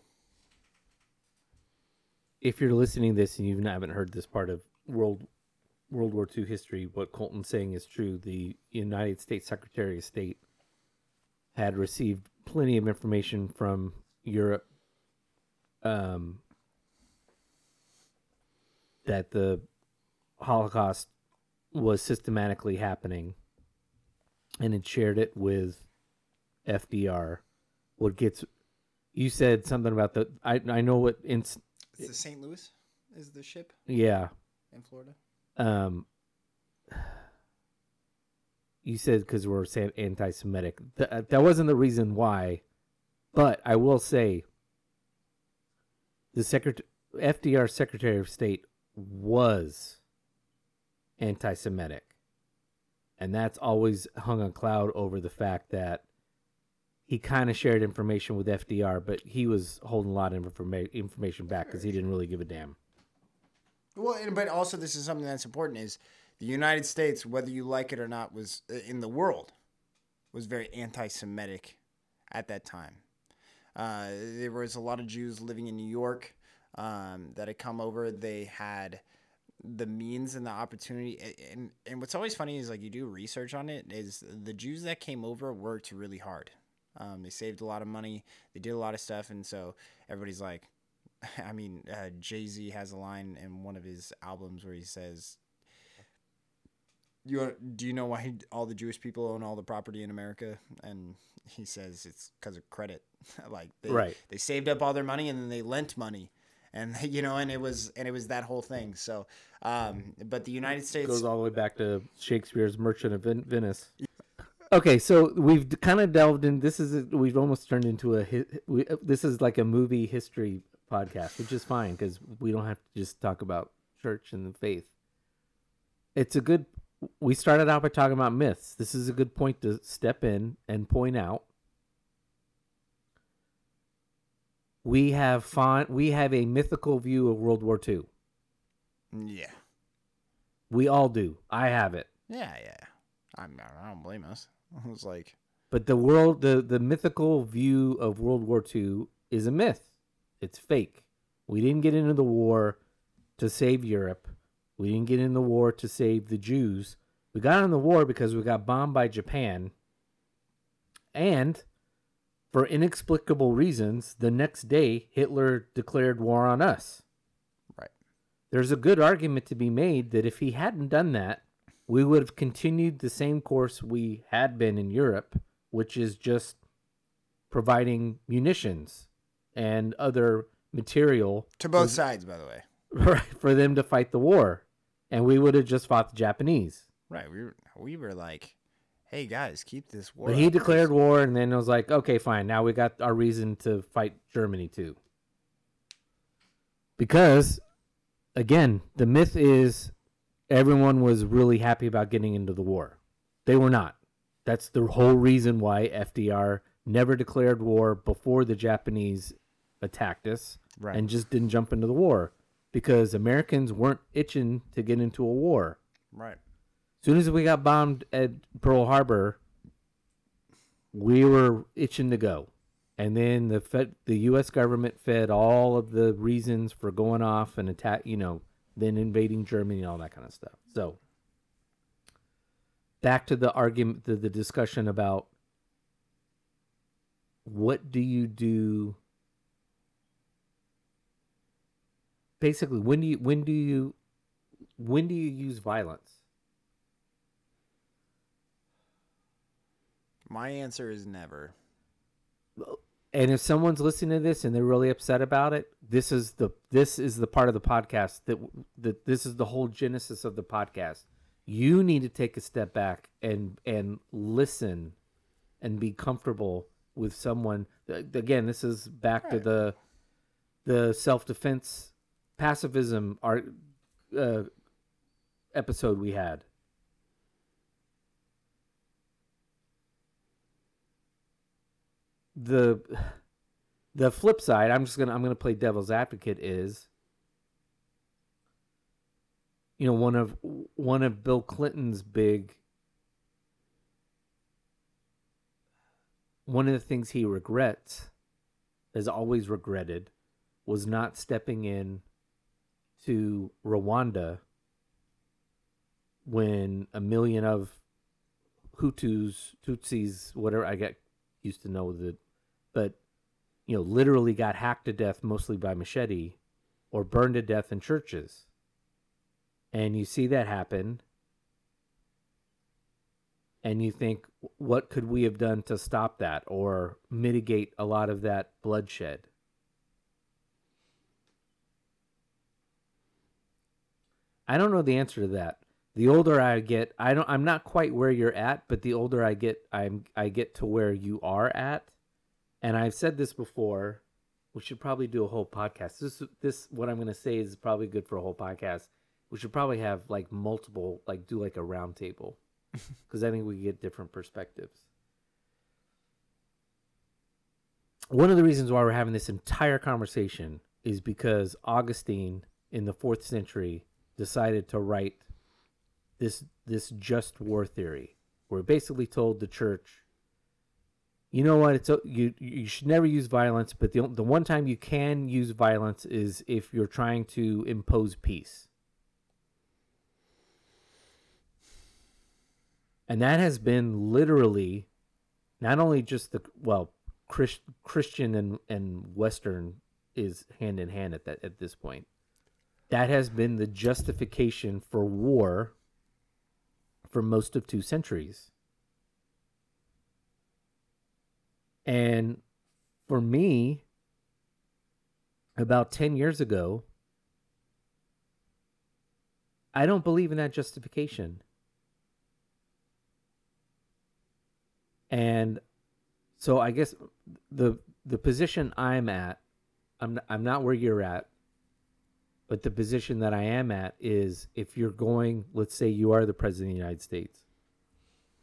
if you're listening to this and you haven't heard this part of World World War II history, what Colton's saying is true. The United States Secretary of State had received plenty of information from Europe um, that the Holocaust was systematically happening and had shared it with FDR. What gets you said something about the I I know what in It's the St. Louis is the ship yeah in Florida. Um you said because we're anti-Semitic. Th- that wasn't the reason why, but I will say the secret FDR Secretary of State was anti-Semitic, and that's always hung a cloud over the fact that he kind of shared information with FDR, but he was holding a lot of informa- information back because he didn't really give a damn. Well, and- but also this is something that's important is the United States, whether you like it or not, was in the world was very anti-Semitic at that time. Uh, there was a lot of Jews living in New York um, that had come over. They had the means and the opportunity. And and what's always funny is like you do research on it is the Jews that came over worked really hard. Um, they saved a lot of money. They did a lot of stuff, and so everybody's like, I mean, uh, Jay Z has a line in one of his albums where he says, "You are- do you know why all the Jewish people own all the property in America?" And he says it's because of credit. like they Right. they saved up all their money and then they lent money, and you know, and it was and it was that whole thing. So, um, but the United States goes all the way back to Shakespeare's Merchant of Ven- Venice. Okay, so we've kind of delved in. This is a, we've almost turned into a we, uh, this is like a movie history podcast, which is fine because we don't have to just talk about church and the faith. It's a good. We started out by talking about myths. This is a good point to step in and point out. We have fond, we have a mythical view of World War II. yeah, We all do. I have it. yeah, yeah. I'm, I don't blame us. I was like, But the world, the the mythical view of World War II is a myth. It's fake. We didn't get into the war to save Europe. We didn't get in the war to save the Jews. We got in the war because we got bombed by Japan. And for inexplicable reasons, the next day Hitler declared war on us. right. There's a good argument to be made that if he hadn't done that, we would have continued the same course we had been in Europe, which is just providing munitions and other material To both sides, by the way. right, for them to fight the war. And we would have just fought the Japanese. Right. We were we were like, hey guys, keep this war. But he up." declared war, and then it was like, okay, fine. Now we got our reason to fight Germany too. Because, again, the myth is everyone was really happy about getting into the war. They were not. That's the whole reason why FDR never declared war before the Japanese attacked us Right. and just didn't jump into the war because Americans weren't itching to get into a war Right. As soon as we got bombed at Pearl Harbor, we were itching to go. And then the Fed, the U.S. government fed all of the reasons for going off and attack, you know, then invading Germany and all that kind of stuff. So, back to the argument, the, the discussion about what do you do basically when do you when do you when do you use violence? My answer is never. And if someone's listening to this and they're really upset about it, this is the this is the part of the podcast that that this is the whole genesis of the podcast. You need to take a step back and and listen and be comfortable with someone. Again, this is back to the the self defense pacifism art uh, episode we had. the the flip side i'm just gonna i'm gonna play devil's advocate is you know one of one of bill clinton's big one of the things he regrets has always regretted was not stepping in to rwanda when a million of hutus tutsis whatever i get used to know that but you know literally got hacked to death mostly by machete or burned to death in churches. And you see that happen. And you think what could we have done to stop that or mitigate a lot of that bloodshed i don't know the answer to that the older i get i don't i'm not quite where you're at but the older i get i'm i get to where you are at and I've said this before. We should probably do a whole podcast. This, this, what I'm going to say is probably good for a whole podcast. We should probably have like multiple, like do like a round table, because I think we get different perspectives. One of the reasons why we're having this entire conversation is because Augustine in the fourth century decided to write this this just war theory, where he basically told the church you know what? It's you. You should never use violence, but the the one time you can use violence is if you're trying to impose peace, and that has been literally, not only just the well, Chris, Christian and and Western is hand in hand at that at this point. That has been the justification for war for most of two centuries. And for me, about 10 years ago, I don't believe in that justification. And so I guess the the position I'm at, I'm I'm not where you're at, but the position that I am at is if you're going, let's say you are the president of the United States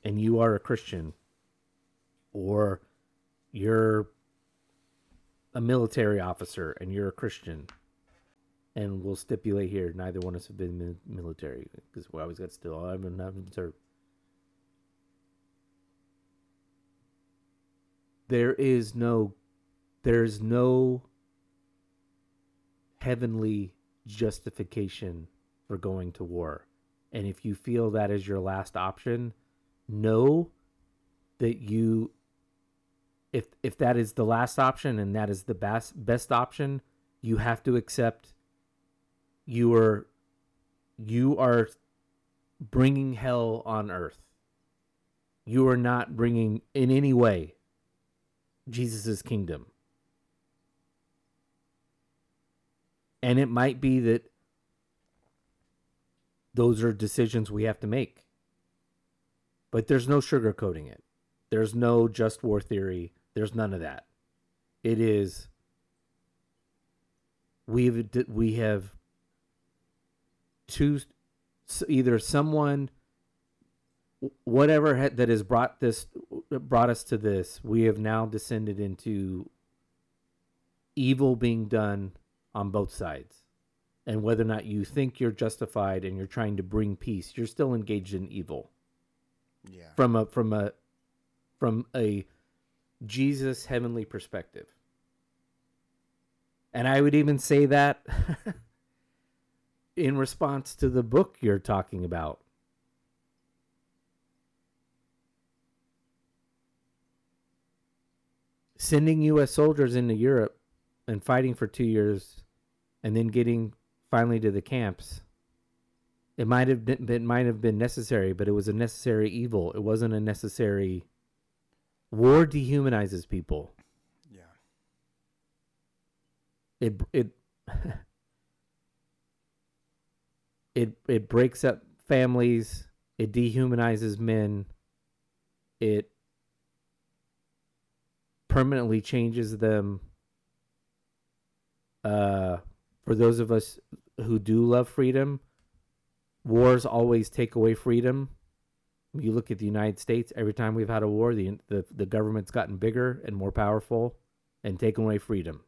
and you are a Christian or you're a military officer and you're a Christian, and we'll stipulate here neither one of us have been military because we always got still. I haven't, served. There is no, there's no heavenly justification for going to war. And if you feel that is your last option, know that you if if that is the last option and that is the best best option, you have to accept you are you are bringing hell on earth. You are not bringing in any way Jesus' kingdom. And it might be that those are decisions we have to make. But there's no sugarcoating it. There's no just war theory. There's none of that. It is we've we have two either someone whatever that has brought this brought us to this we have now descended into evil being done on both sides and whether or not you think you're justified and you're trying to bring peace you're still engaged in evil Yeah. from a from a from a Jesus heavenly perspective. And I would even say that in response to the book you're talking about. Sending US soldiers into Europe and fighting for 2 years and then getting finally to the camps, it might have been it might have been necessary, but it was a necessary evil. It wasn't a necessary. War dehumanizes people. Yeah. It it it it breaks up families. It dehumanizes men. It permanently changes them. Uh, for those of us who do love freedom, wars always take away freedom. You look at the United States. Every time we've had a war, the the, the government's gotten bigger and more powerful, and taken away freedom.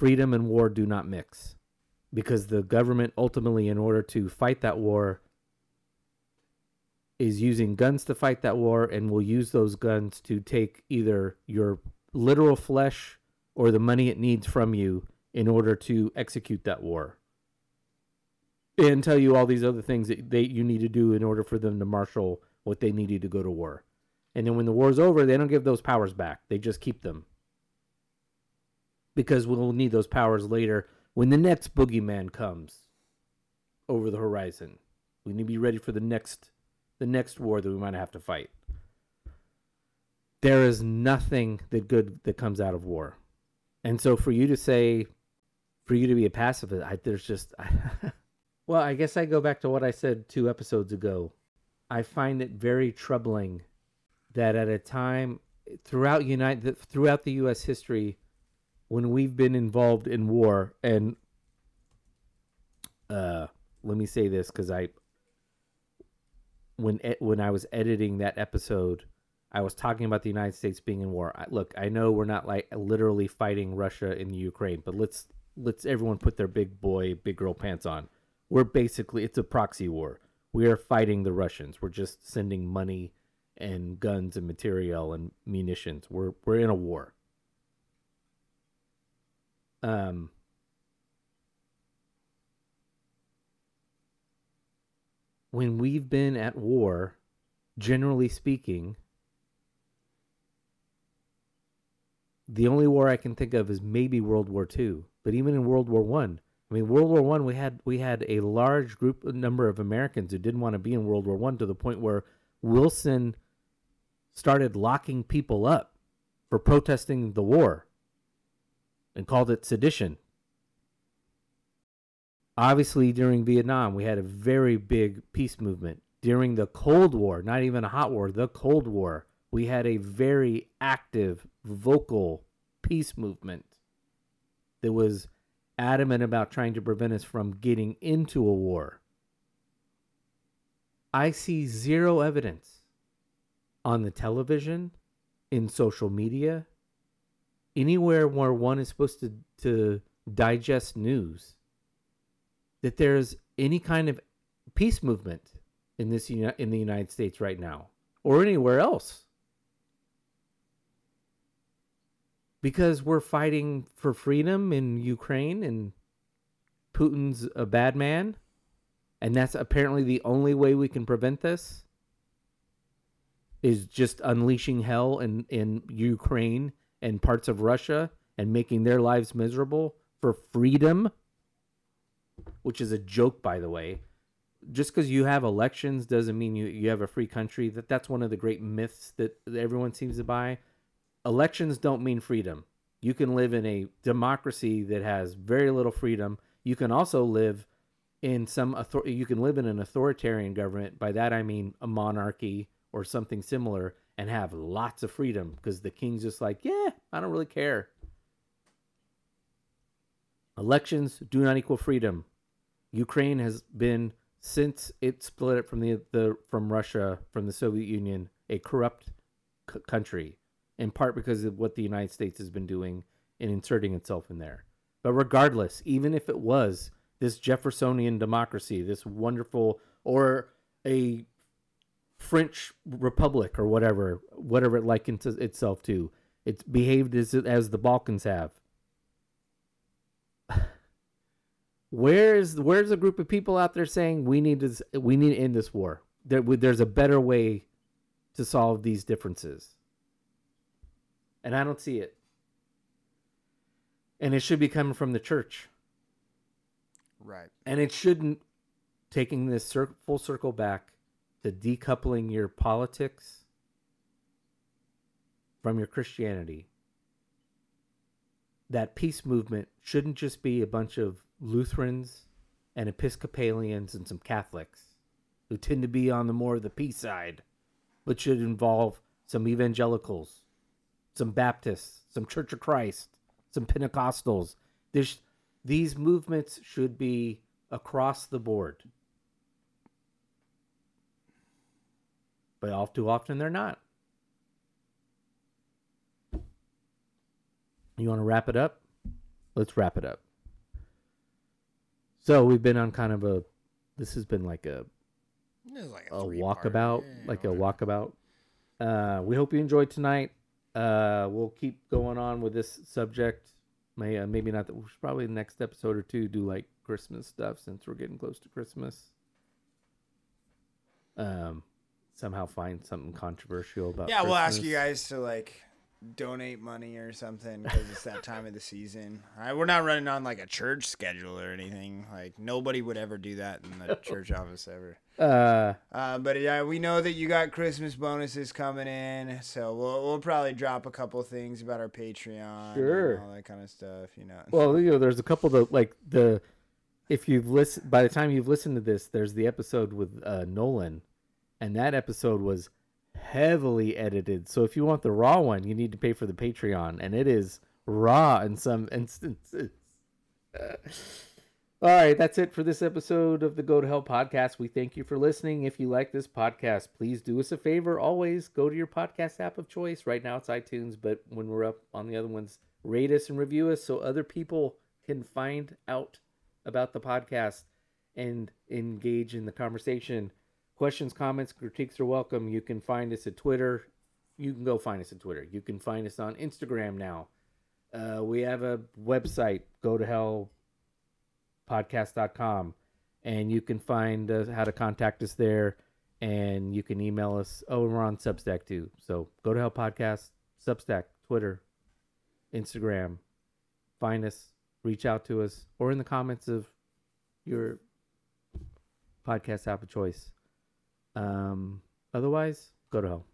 Freedom and war do not mix, because the government ultimately, in order to fight that war, is using guns to fight that war and will use those guns to take either your literal flesh or the money it needs from you in order to execute that war. And tell you all these other things that they you need to do in order for them to marshal what they needed to go to war. And then when the war's over they don't give those powers back. They just keep them. Because we'll need those powers later when the next boogeyman comes over the horizon. We need to be ready for the next the next war that we might have to fight. There is nothing that good that comes out of war. And so for you to say for you to be a pacifist, I, there's just Well, I guess I go back to what I said 2 episodes ago. I find it very troubling that at a time throughout United throughout the US history when we've been involved in war and uh let me say this cuz I when when I was editing that episode, I was talking about the United States being in war. I, look, I know we're not like literally fighting Russia in the Ukraine, but let's let's everyone put their big boy, big girl pants on. We're basically it's a proxy war. We are fighting the Russians. We're just sending money and guns and material and munitions. We're we're in a war. Um when we've been at war, generally speaking, the only war I can think of is maybe World War II. But even in World War One, I, I mean, World War One, we had we had a large group number of Americans who didn't want to be in World War One to the point where Wilson started locking people up for protesting the war and called it sedition obviously during Vietnam we had a very big peace movement. During the Cold War, not even a hot war, the Cold War, we had a very active, vocal peace movement that was adamant about trying to prevent us from getting into a war. I see zero evidence on the television, in social media, anywhere where one is supposed to, to digest news that there's any kind of peace movement in this in the United States right now or anywhere else. Because we're fighting for freedom in Ukraine and Putin's a bad man and that's apparently the only way we can prevent this is just unleashing hell in in Ukraine and parts of Russia and making their lives miserable for freedom which is a joke, by the way. Just because you have elections doesn't mean you, you have a free country. That that's one of the great myths that everyone seems to buy. Elections don't mean freedom. You can live in a democracy that has very little freedom. You can also live in some author- you can live in an authoritarian government. By that I mean a monarchy or something similar and have lots of freedom because the king's just like, yeah, I don't really care. Elections do not equal freedom. Ukraine has been since it split it from the, the from Russia from the Soviet Union a corrupt c- country in part because of what the United States has been doing in inserting itself in there. But regardless, even if it was this Jeffersonian democracy, this wonderful or a French republic or whatever, whatever it likens itself to, it's behaved as as the Balkans have. Where's where's a group of people out there saying we need to we need to end this war? There, there's a better way to solve these differences, and I don't see it. And it should be coming from the church. Right. and it shouldn't taking this cir- full circle back to decoupling your politics from your christianity that peace movement shouldn't just be a bunch of lutherans and episcopalians and some catholics who tend to be on the more of the peace side but should involve some evangelicals some baptists some church of christ some pentecostals there's these movements should be across the board. But all too often they're not. You want to wrap it up? Let's wrap it up. So we've been on kind of a this has been like a like a three-part- walkabout, yeah, like a walkabout. Uh, we hope you enjoyed tonight. Uh, we'll keep going on with this subject. May uh, maybe not. The, we should probably the next episode or two do like Christmas stuff since we're getting close to Christmas. Um, somehow find something controversial about. Yeah, we'll ask you guys to like donate money or something because it's that time of the season. All right, we're not running on like a church schedule or anything. Like nobody would ever do that in the church office ever. Uh, Uh, but yeah, we know that you got Christmas bonuses coming in, so we'll we'll probably drop a couple things about our Patreon, Sure. and all that kind of stuff. You know. well, you know, there's a couple that like the if you've listened by the time you've listened to this, there's the episode with uh, Nolan, and that episode was heavily edited. So if you want the raw one, you need to pay for the Patreon, and it is raw in some instances. All right, that's it for this episode of the Go to Hell podcast. We thank you for listening. If you like this podcast, please do us a favor. Always go to your podcast app of choice. Right now it's iTunes, but when we're up on the other ones, rate us and review us so other people can find out about the podcast and engage in the conversation. Questions, comments, critiques are welcome. You can find us at Twitter. You can go find us at Twitter. You can find us on Instagram now. Uh, we have a website, go to hell podcast.com and you can find uh, how to contact us there and you can email us oh and we're on substack too so go to hell podcast substack twitter instagram find us reach out to us or in the comments of your podcast app of choice um otherwise go to hell